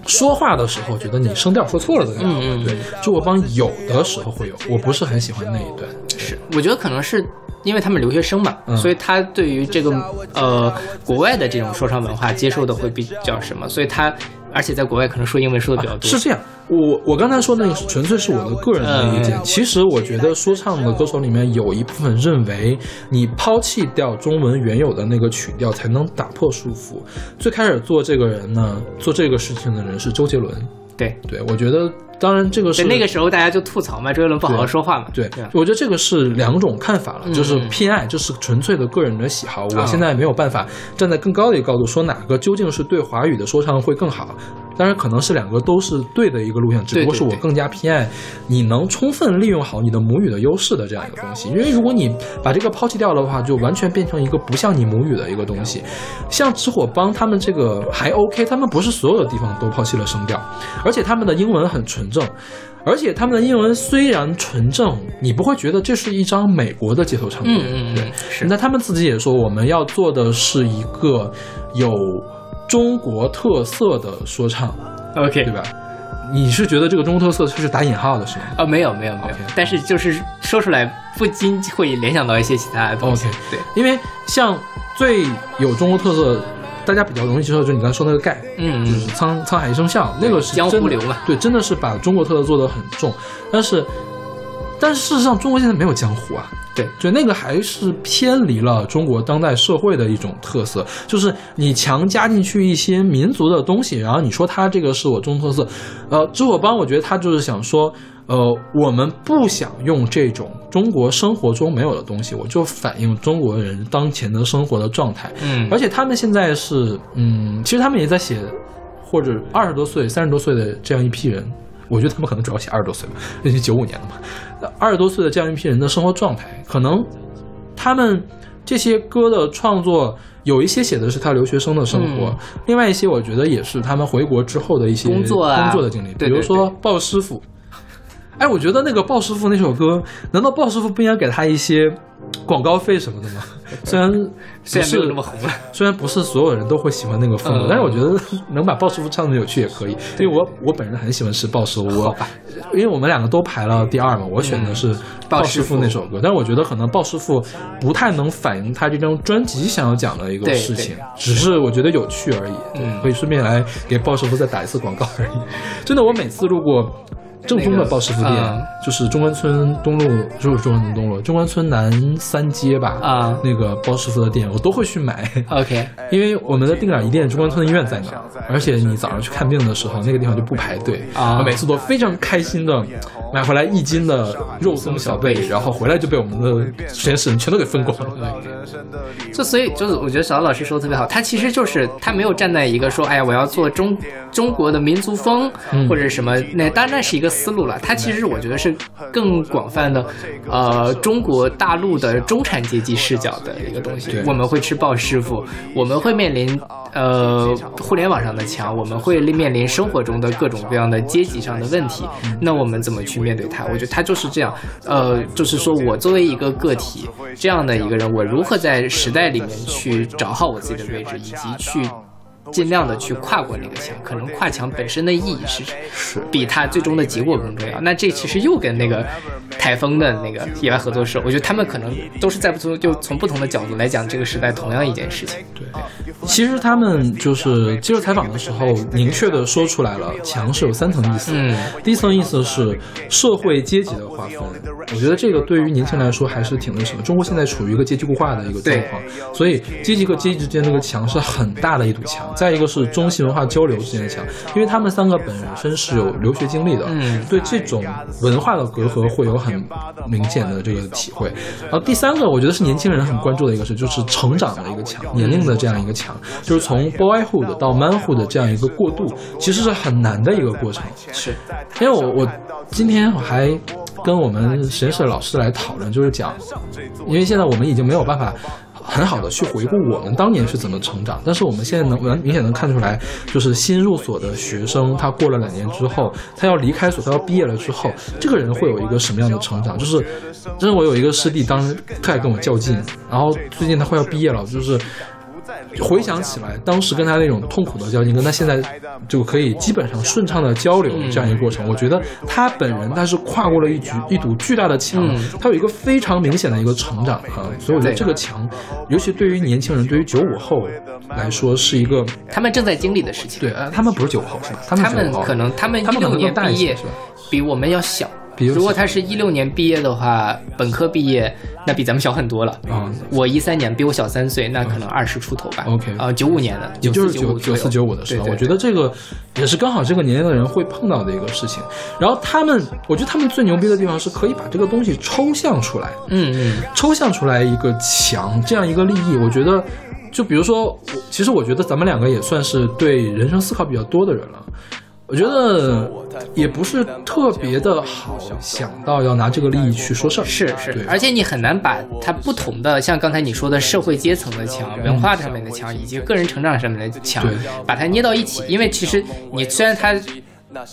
说话的时候觉得你声调说错了的感觉。嗯嗯嗯对，就我帮有的时候会有，我不是很喜欢那一段。是，我觉得可能是因为他们留学生嘛，嗯所以他对于这个呃国外的这种说唱文化接受的会比较什么，所以他而且在国外可能说英文说的比较多。是这样，我我刚才说那个纯粹是我的个人的意见。嗯其实我觉得说唱的歌手里面有一部分认为，你抛弃掉中文原有的那个曲调，才能打破束缚。最开始做这个人呢，做这个事情的人是周杰伦。对对，我觉得当然这个是，那个时候大家就吐槽嘛，周杰伦不好好说话嘛。对吧，我觉得这个是两种看法了，嗯就是偏爱，就是纯粹的个人的喜好。啊我现在没有办法站在更高的一个高度说哪个究竟是对华语的说唱会更好。当然可能是两个都是对的一个路线，只不过是我更加偏爱你能充分利用好你的母语的优势的这样一个东西。因为如果你把这个抛弃掉的话，就完全变成一个不像你母语的一个东西。像直火帮他们这个还 OK，他们不是所有的地方都抛弃了声调，而且他们的英文很纯正。而且他们的英文虽然纯正，你不会觉得这是一张美国的街头唱片。嗯嗯对，是那他们自己也说，我们要做的是一个有中国特色的说唱，OK 对吧？你是觉得这个中国特色是打引号的是吗？啊，没有没有没有但是就是说出来不禁会联想到一些其他的东西。OK 对，因为像最有中国特色，大家比较容易接受，就是你刚才说那个盖，嗯就是沧沧海一声笑，那个是江湖流嘛对，真的是把中国特色做得很重。但是，但是事实上，中国现在没有江湖啊。对，就那个还是偏离了中国当代社会的一种特色，就是你强加进去一些民族的东西，然后你说它这个是我中特色，呃，知火帮我觉得他就是想说，呃，我们不想用这种中国生活中没有的东西，我就反映中国人当前的生活的状态，嗯。而且他们现在是，嗯，其实他们也在写，或者二十多岁、三十多岁的这样一批人，我觉得他们可能主要写二十多岁吧，那是九五年的嘛，二十多岁的这样一批人的生活状态，可能他们这些歌的创作。有一些写的是他留学生的生活，嗯另外一些我觉得也是他们回国之后的一些工作啊工作的经历，比如说鲍师傅。哎，我觉得那个鲍师傅那首歌，难道鲍师傅不应该给他一些广告费什么的吗？虽然虽然没有不是那么红了，虽然不是所有人都会喜欢那个风格，嗯。但是我觉得能把鲍师傅唱的有趣也可以，因为我我本人很喜欢吃鲍师傅，我因为我们两个都排了第二嘛，我选的是鲍师傅。那首歌，但是我觉得可能鲍师傅不太能反映他这张专辑想要讲的一个事情，只是我觉得有趣而已，对嗯。可以顺便来给鲍师傅再打一次广告而已。真的，我每次路过。正宗的鲍师傅店、嗯就是中关村东路，就是中关村东路，中关村南三街吧，啊。那个鲍师傅的店，我都会去买。OK，因为我们的定点一店中关村医院在那儿，而且你早上去看病的时候，那个地方就不排队啊。我每次都非常开心的买回来一斤的肉松小贝，然后回来就被我们的实验室人全都给分光了。就所以就是我觉得小老师说的特别好，他其实就是他没有站在一个说，哎呀，我要做中中国的民族风、嗯。或者什么，那当然那是一个思路了。它其实我觉得是更广泛的，呃，中国大陆的中产阶级视角的一个东西。我们会吃鲍师傅，我们会面临呃互联网上的墙，我们会面临生活中的各种各样的阶级上的问题。那我们怎么去面对它？我觉得它就是这样，呃，就是说我作为一个个体这样的一个人，我如何在时代里面去找好我自己的位置，以及去。尽量的去跨过那个墙，可能跨墙本身的意义是是比它最终的结果更重要。那这其实又跟那个台风的那个野外合作社，我觉得他们可能都是在不同就从不同的角度来讲这个时代同样一件事情。对其实他们就是接受采访的时候，明确的说出来了，墙是有三层意思。嗯，第一层意思是社会阶级的划分，我觉得这个对于年轻人来说还是挺那什么。中国现在处于一个阶级固化的一个状况，所以阶级和阶级之间那个墙是很大的一堵墙。再一个是中西文化交流之间的墙，因为他们三个本身是有留学经历的，嗯对这种文化的隔阂会有很明显的这个体会。然后第三个，我觉得是年轻人很关注的一个事，就是成长的一个墙，年龄的这样一个墙，就是从 boyhood 到 manhood 的这样一个过渡，其实是很难的一个过程。是，因为我我今天我还跟我们实验室的老师来讨论，就是讲，因为现在我们已经没有办法。很好的去回顾我们当年是怎么成长，但是我们现在能能明显能看出来，就是新入所的学生，他过了两年之后，他要离开所，他要毕业了之后，这个人会有一个什么样的成长？就是，就是我有一个师弟，当时他也跟我较劲，然后最近他快要毕业了，就是。回想起来，当时跟他那种痛苦的交集，跟他现在就可以基本上顺畅的交流这样一个过程，我觉得他本人他是跨过了一局一堵巨大的墙，嗯他有一个非常明显的一个成长啊，所以我觉得这个墙，尤其对于年轻人，对于九五后来说是一个他们正在经历的事情。对，呃，他们不是九五后是吧？他们可能他们他们可能一六年毕业是吧？比我们要小。比如如果他是一六年毕业的话，本科毕业，那比咱们小很多了。啊，我一三年，比我小三岁，那可能二十出头吧。OK 啊，九五年的，也就是九九九四九五的时候，我觉得这个也是刚好这个年龄的人会碰到的一个事情。然后他们，我觉得他们最牛逼的地方是可以把这个东西抽象出来，嗯嗯抽象出来一个墙这样一个利益。我觉得，就比如说我其实我觉得咱们两个也算是对人生思考比较多的人了。我觉得也不是特别的好想到要拿这个利益去说事儿。是是，而且你很难把它不同的，像刚才你说的社会阶层的墙、文化上面的墙，以及个人成长上面的墙，把它捏到一起。因为其实你虽然它。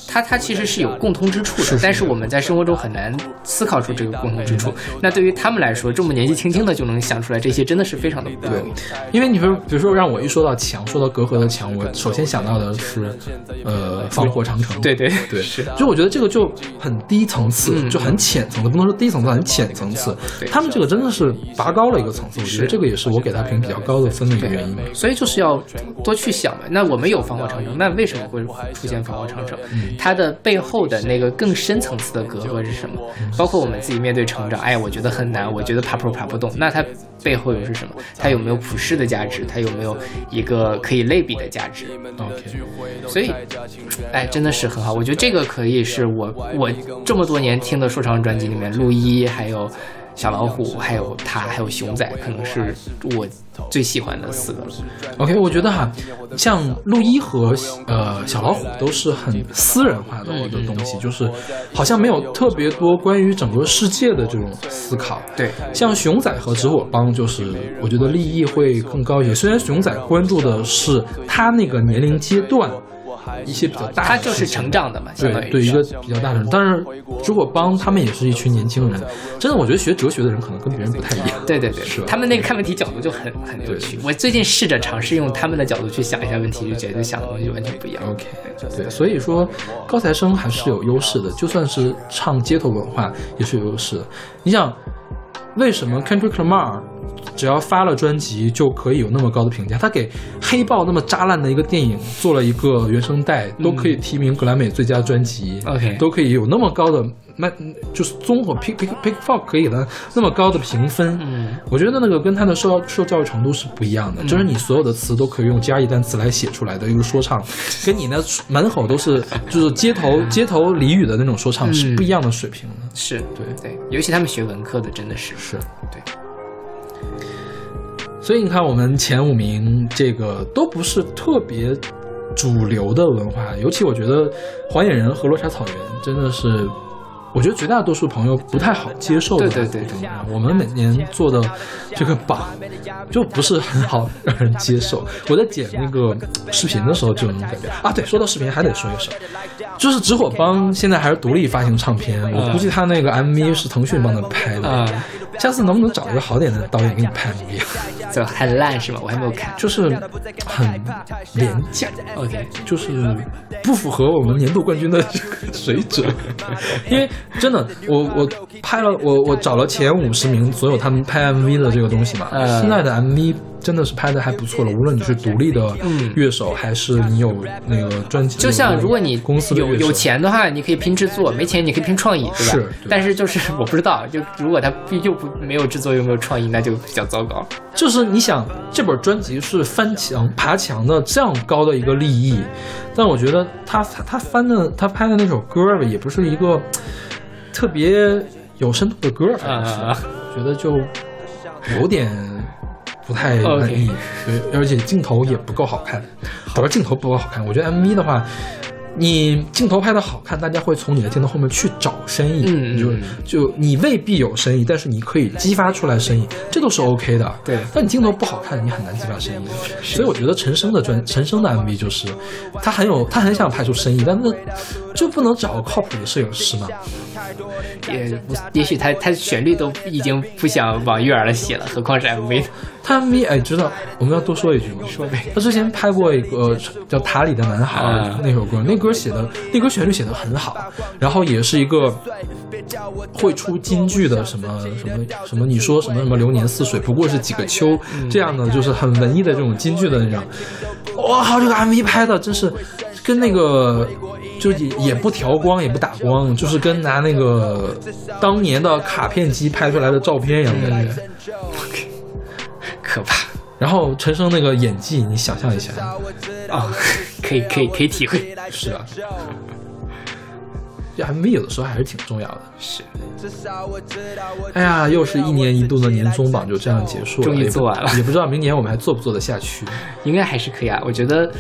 它它其实是有共通之处的，但是我们在生活中很难思考出这个共同之处。那对于他们来说，这么年纪轻轻的就能想出来这些，真的是非常的不容易。因为你说，比如说让我一说到墙，说到隔阂的墙，我首先想到的是，呃，防火长城。对对对，是。就我觉得这个就很低层次，嗯就很浅层次，不能说低层次，很浅层次。他们这个真的是拔高了一个层次，我觉得这个也是我给他评比较高的分的一个原因。所以就是要多去想嘛。那我们有防火长城，那为什么会出现防火长城？它的背后的那个更深层次的隔阂是什么？包括我们自己面对成长，哎，我觉得很难，我觉得爬坡爬不动，那它背后又是什么？它有没有普世的价值？它有没有一个可以类比的价值？OK，所以，哎，真的是很好。我觉得这个可以是我我这么多年听的说唱专辑里面，陆一还有。小老虎，还有他，还有熊仔，可能是我最喜欢的四个了。OK，我觉得哈，像陆一和呃小老虎都是很私人化的一个东西，就是好像没有特别多关于整个世界的这种思考。对，像熊仔和直火帮，就是我觉得利益会更高一些。虽然熊仔关注的是他那个年龄阶段。一些比较大，他就是成长的嘛，对对，一个比较大的人。但是如果帮他们也是一群年轻人，真的，我觉得学哲学的人可能跟别人不太一样。对对对，是他们那个看问题角度就很很有趣。我最近试着尝试用他们的角度去想一下问题，就觉得想的东西完全不一样。OK，对，所以说高材生还是有优势的，就算是唱街头文化也是有优势的。你想，为什么 Kendrick Lamar？只要发了专辑就可以有那么高的评价。他给《黑豹》那么渣烂的一个电影做了一个原声带，都可以提名格莱美最佳专辑。OK，都可以有那么高的那就是综合 Pick Pick Pick Four 可以的那么高的评分。嗯，我觉得那个跟他的受受教育程度是不一样的。就是你所有的词都可以用加一单词来写出来的一个说唱，跟你那满口都是就是街头街头俚语的那种说唱是不一样的水平的。是对对，尤其他们学文科的真的是是对。所以你看，我们前五名这个都不是特别主流的文化，尤其我觉得黄野人和罗刹草原真的是，我觉得绝大多数朋友不太好接受的。对对对，我们每年做的这个榜就不是很好让人接受。我在剪那个视频的时候就能感觉啊，对，说到视频还得说一声，就是直火帮现在还是独立发行唱片，我估计他那个 MV 是腾讯帮他拍的。嗯下次能不能找一个好点的导演给你拍 MV？就很烂是吗？我还没有看，就是很廉价。OK，就是不符合我们年度冠军的这个水准。因为真的，我我拍了，我我找了前五十名所有他们拍 MV 的这个东西嘛。呃、现在的 MV 真的是拍的还不错了，无论你是独立的乐手，还是你有那个专辑，就像如果你公司有有钱的话，你可以拼制作；没钱你可以拼创意，对吧？是。但是就是我不知道，就如果他又不没有制作又没有创意，那就比较糟糕。就是你想，这本专辑是翻墙爬墙的这样高的一个利益，但我觉得他他翻的他拍的那首歌吧，也不是一个特别有深度的歌，反正是、啊、觉得就有点不太满意。对，而且镜头也不够好看，主要镜头不够好看。我觉得 MV 的话。你镜头拍的好看，大家会从你的镜头后面去找深意，嗯、就就你未必有深意，但是你可以激发出来深意，这都是 OK 的。对，但你镜头不好看，你很难激发深意。所以我觉得陈升的专陈升的 MV 就是他很有他很想拍出深意，但是就不能找个靠谱的摄影师吗？也也许他他旋律都已经不想往悦耳了写了，何况是 MV。他 MV 哎，知道我们要多说一句吗？说呗。他之前拍过一个叫《塔里的男孩》啊那首歌，那歌写的那歌旋律写的很好，然后也是一个会出金句的什么什么什么，你说什么什么流年似水，不过是几个秋、嗯、这样的，就是很文艺的这种金句的那种。哇，好，这个 MV 拍的真是跟那个就也也不调光也不打光，就是跟拿那个当年的卡片机拍出来的照片一样的感觉。嗯可怕。然后陈升那个演技，你想象一下啊、哦，可以可以可以体会。是啊。这 MV 有的时候还是挺重要的。是，哎呀，又是一年一度的年终榜就这样结束了，终于做完了也不知道明年我们还做不做得下去。应该还是可以啊。我觉得，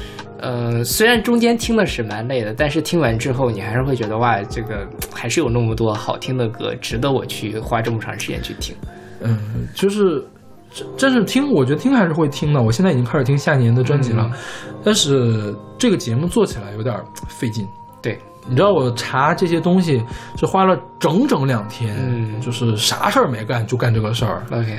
呃，虽然中间听的是蛮累的，但是听完之后，你还是会觉得哇，这个还是有那么多好听的歌，值得我去花这么长时间去听。嗯，就是真真是听，我觉得听还是会听的。我现在已经开始听下年的专辑了，但是这个节目做起来有点儿费劲。对，你知道我查这些东西是花了整整两天，嗯。就是啥事儿没干就干这个事儿，OK，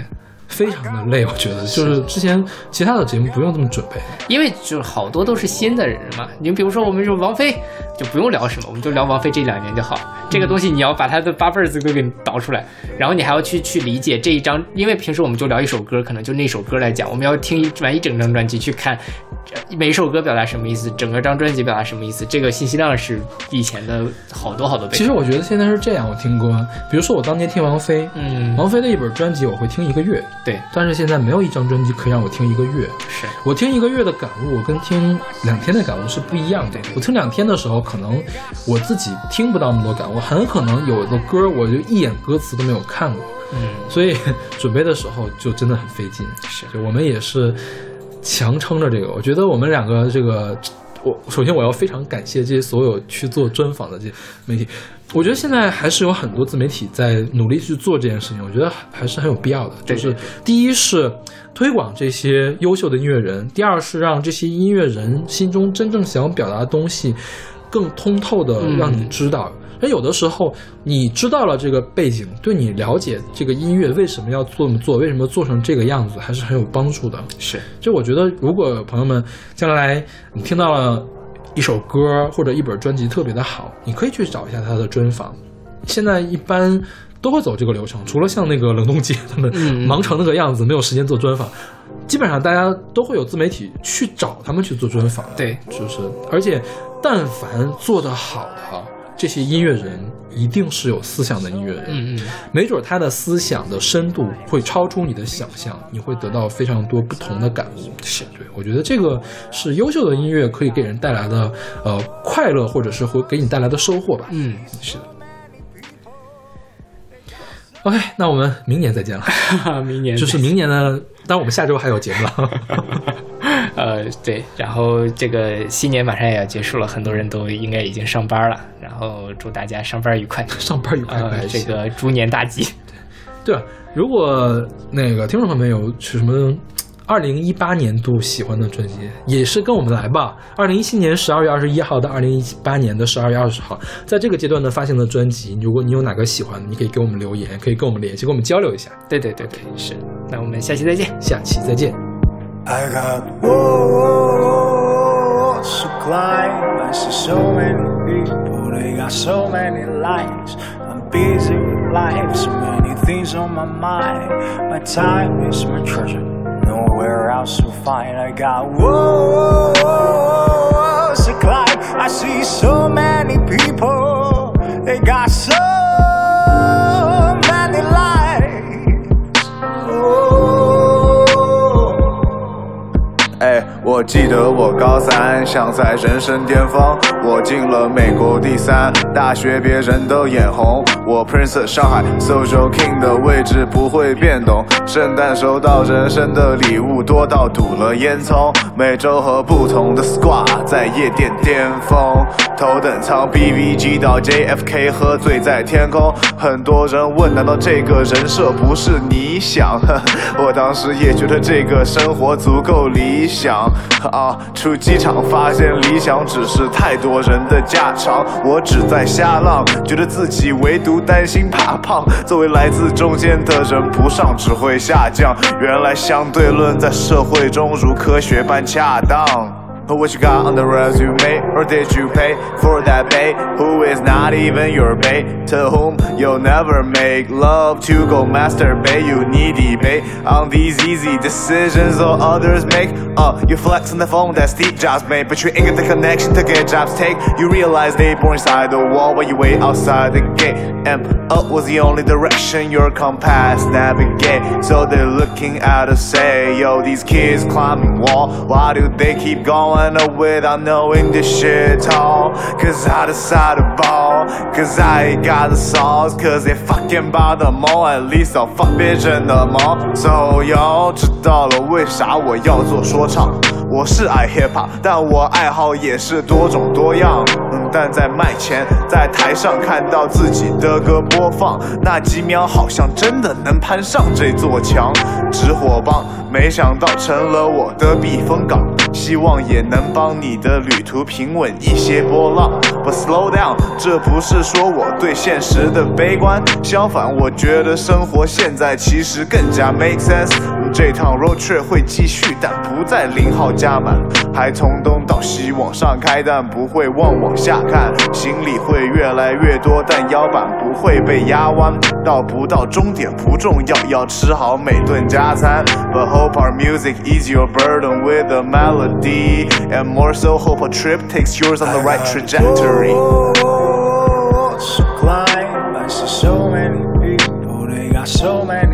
非常的累。我觉得就是之前其他的节目不用这么准备。因为就是好多都是新的人嘛，你比如说我们说王菲，就不用聊什么，我们就聊王菲这两年就好。这个东西你要把他的八辈儿子都给你导出来，然后你还要去去理解这一张，因为平时我们就聊一首歌，可能就那首歌来讲，我们要听完一整张专辑去看，呃每一首歌表达什么意思，整个张专辑表达什么意思，这个信息量是以前的好多好多倍。其实我觉得现在是这样，我听歌，比如说我当年听王菲，嗯，王菲的一本专辑我会听一个月，对，但是现在没有一张专辑可以让我听一个月。是我听一个月的感悟，我跟听两天的感悟是不一样的。我听两天的时候，可能我自己听不到那么多感悟，很可能有的歌我就一眼歌词都没有看过，嗯，所以准备的时候就真的很费劲。是就我们也是强撑着这个，我觉得我们两个这个，我首先我要非常感谢这些所有去做专访的这些媒体。我觉得现在还是有很多自媒体在努力去做这件事情，我觉得还是很有必要的。就是第一是推广这些优秀的音乐人，第二是让这些音乐人心中真正想表达的东西更通透的让你知道。那、有的时候你知道了这个背景，对你了解这个音乐为什么要这么做，为什么做成这个样子，还是很有帮助的。是，就我觉得，如果朋友们将来你听到了一首歌或者一本专辑特别的好，你可以去找一下他的专访。现在一般都会走这个流程，除了像那个冷冻姐他们嗯忙成那个样子，没有时间做专访，基本上大家都会有自媒体去找他们去做专访。对，就是而且但凡做得好的这些音乐人，一定是有思想的音乐人。嗯嗯，没准他的思想的深度会超出你的想象，你会得到非常多不同的感悟。是对，我觉得这个是优秀的音乐可以给人带来的呃快乐，或者是会给你带来的收获吧。嗯，是的。OK，那我们明年再见了。明年就是明年呢，当然我们下周还有节目了。呃，对，然后这个新年马上也要结束了，很多人都应该已经上班了，然后祝大家上班愉快，上班愉快呃，这个猪年大吉。对吧？如果那个听众朋友们有什么二零一八年度喜欢的专辑，也是跟我们来吧。二零一七年十二月二十一号到二零一八年的十二月二十号，在这个阶段呢发行的专辑，如果你有哪个喜欢，你可以给我们留言，可以跟我们联系，跟我们交流一下。对对对对，是。那我们下期再见，下期再见。I got walls to climb. I see so many people, they got so many lives. I'm busy with life, so many things on my mind. My time is my treasure, nowhere else to find. I got walls to climb. I see so many people, they got so 我记得我高三，想在人生巅峰。我进了美国第三大学，别人都眼红。我 Prince 上海 Social King 的位置不会变动。圣诞收到人生的礼物多到堵了烟囱。每周和不同的 squad 在夜店巅峰，头等舱 BVG 到 JFK 喝醉在天空。很多人问，难道这个人设不是你想？我当时也觉得这个生活足够理想啊！出机场发现理想只是太多人的家常，我只在瞎浪，觉得自己唯独担心怕胖。作为来自中间的人，不上只会下降。原来相对论在社会中如科学般恰当。What you got on the resume? Or did you pay for that pay? Who is not even your bae? To whom you'll never make love to go masturbate? You need debate on these easy decisions or others make. Uh, you flex on the phone that Steve Jobs made, but you ain't got the connection to get jobs take. You realize they born inside the wall while you wait outside the gate and up was the only direction your compass navigate. So they're looking at us, say, yo, these kids climbing wall. Why do they keep going up without knowing this shit all? Cause I decide to ball, cause I ain't got the sauce, cause they fucking buy the mall. At least I'll fuck bitch in the mall. So yo，知道了为啥我要做说唱？我是爱 hip hop，但我爱好也是多种多样。 但在麦前，在台上看到自己的歌播放，那几秒好像真的能攀上这座墙。纸火棒，没想到成了我的避风港，希望也能帮你的旅途平稳一些波浪。But slow down，这不是说我对现实的悲观，相反，我觉得生活现在其实更加 make sense。这趟 road trip 会继续，但不再零号加满，还从东到西往上开，但不会忘往下看。行李会越来越多，但腰板不会被压弯。到不到终点不重要，要吃好每顿加餐。But hope our music ease your burden with a melody, and more so hope a trip takes yours on the right trajectory. Climb, I see so many people, they got so many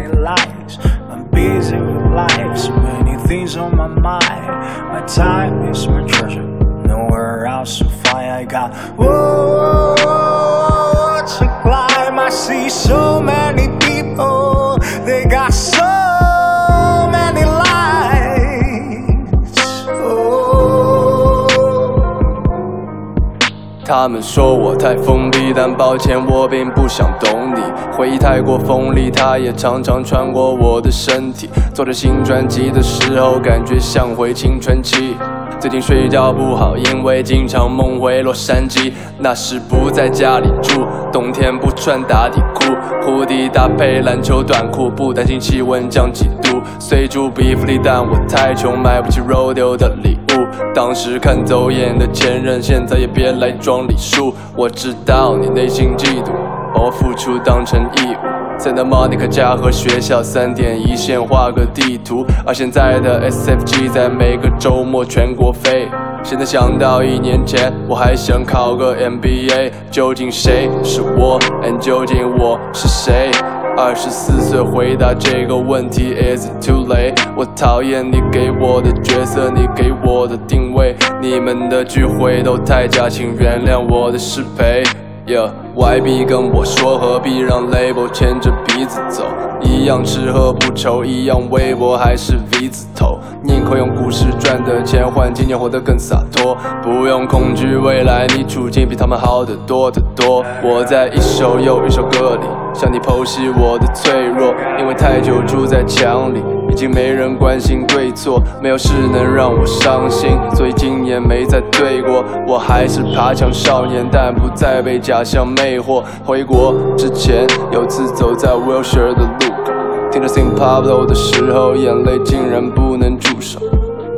busy with life, so many things on my mind. My time is my treasure, nowhere else to find. I got whoa to climb. I see so many 他们说我太锋利，但抱歉，我并不想懂你。回忆太过锋利，它也常常穿过我的身体。做着新专辑的时候，感觉像回青春期。最近睡觉不好，因为经常梦回洛杉矶。那时不在家里住，冬天不穿打底裤，护底搭配篮球短裤，不担心气温降几度。虽住比弗利，但我太穷，买不起 rodeo 的礼当时看走眼的前任，现在也别来装礼数。我知道你内心嫉妒，把我付出当成义务。在那莫尼克家和学校三点一线画个地图，而现在的 SFG 在每个周末全国飞。现在想到一年前，我还想考个 MBA，究竟谁是我？and 究竟我是谁？二十四岁回答这个问题，Is it too late？我讨厌你给我的角色，你给我的定位，你们的聚会都太假，请原谅我的失陪。Yeah，YB 跟我说何必让 label 牵着鼻子走，一样吃喝不愁，一样微博还是 V 字头，宁可用故事赚的钱换今年活得更洒脱，不用恐惧未来，你处境比他们好得多得多。我在一首又一首歌里向你剖析我的脆弱，因为太久住在墙里。已经没人关心对错，没有事能让我伤心，所以今年没再对过。我还是爬墙少年，但不再被假象魅惑。回国之前，有次走在 Wilshire 的路口，听着 Sing Pablo 的时候，眼泪竟然不能住手。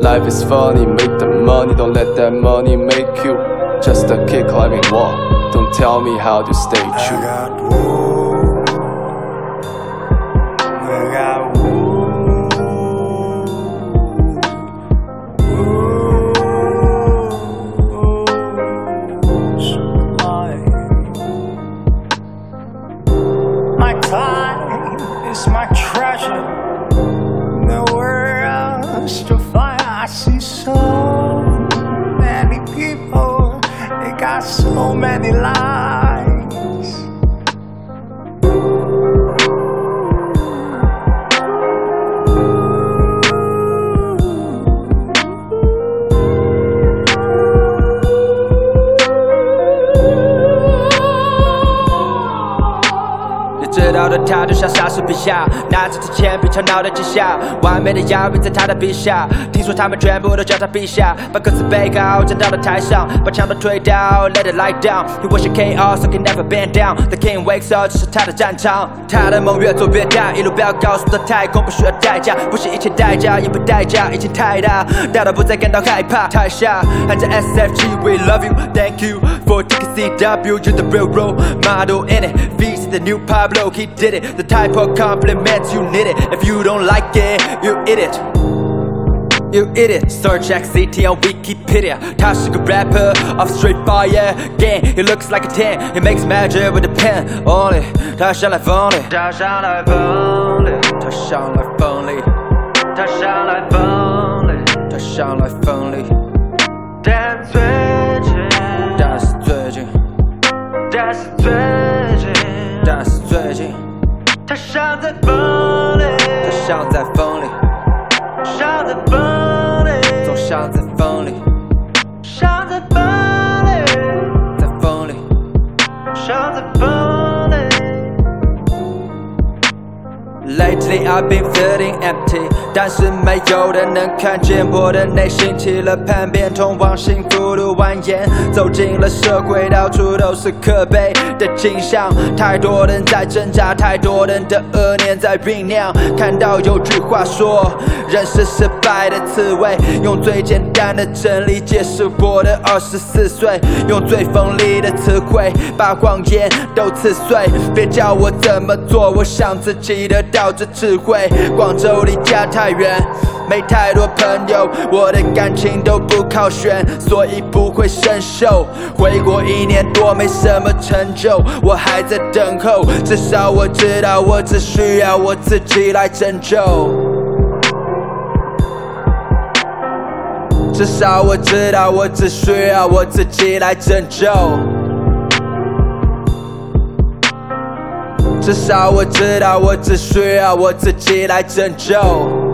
Life is funny, make the money, don't let that money make you. Just a kid climbing wall. Don't tell me how to stay true. Is my treasure. Nowhere else to find. I see so many people. They got so many lives. 知道的，他就像莎士比亚，拿着支铅笔敲脑袋记下完美的押韵在他的笔下。听说他们全部都叫他陛下，把歌词背好，站到了台上，把枪都推倒，Let it lie down。He was a chaos, so can never bend down. The king wakes up，这是他的战场。他的梦越做越大，一路飙高速的太空，不需要代价，不惜一切代价，也不代价，已经太大，大到不再感到害怕。台下喊着 SFG，We love you, thank you for taking CW. You're the real role model in it. V the new Pablo, he did it. The type of compliments you need it. If you don't like it, you eat it. you idiot Search XCT on Wikipedia 他是个 rapper of Street Fire Gang He looks like a ten He makes magic with a pen Only 他上来风里他上来风里他上来风里他上来风里他上来风里但最近但是最近但是最近但是最近他伤在风里。他伤在风里。伤在风里。总伤在风里。伤在风里。在风里。伤在风 Lately I've been feeling empty，但是没有人能看见我的内心起了叛变，通往幸福的蜿蜒，走进了社会，到处都是可悲的景象，太多人在挣扎，太多人的恶念在酝酿。看到有句话说，人是失败的刺猬，用最简单的真理解释我的二十四岁，用最锋利的词汇把谎言都刺碎。别叫我怎么做，我想自己得这智慧。广州离家太远，没太多朋友，我的感情都不靠选，所以不会生锈。回国一年多，没什么成就，我还在等候。至少我知道，我只需要我自己来拯救。至少我知道，我只需要我自己来拯救。至少我知道，我只需要我自己来拯救。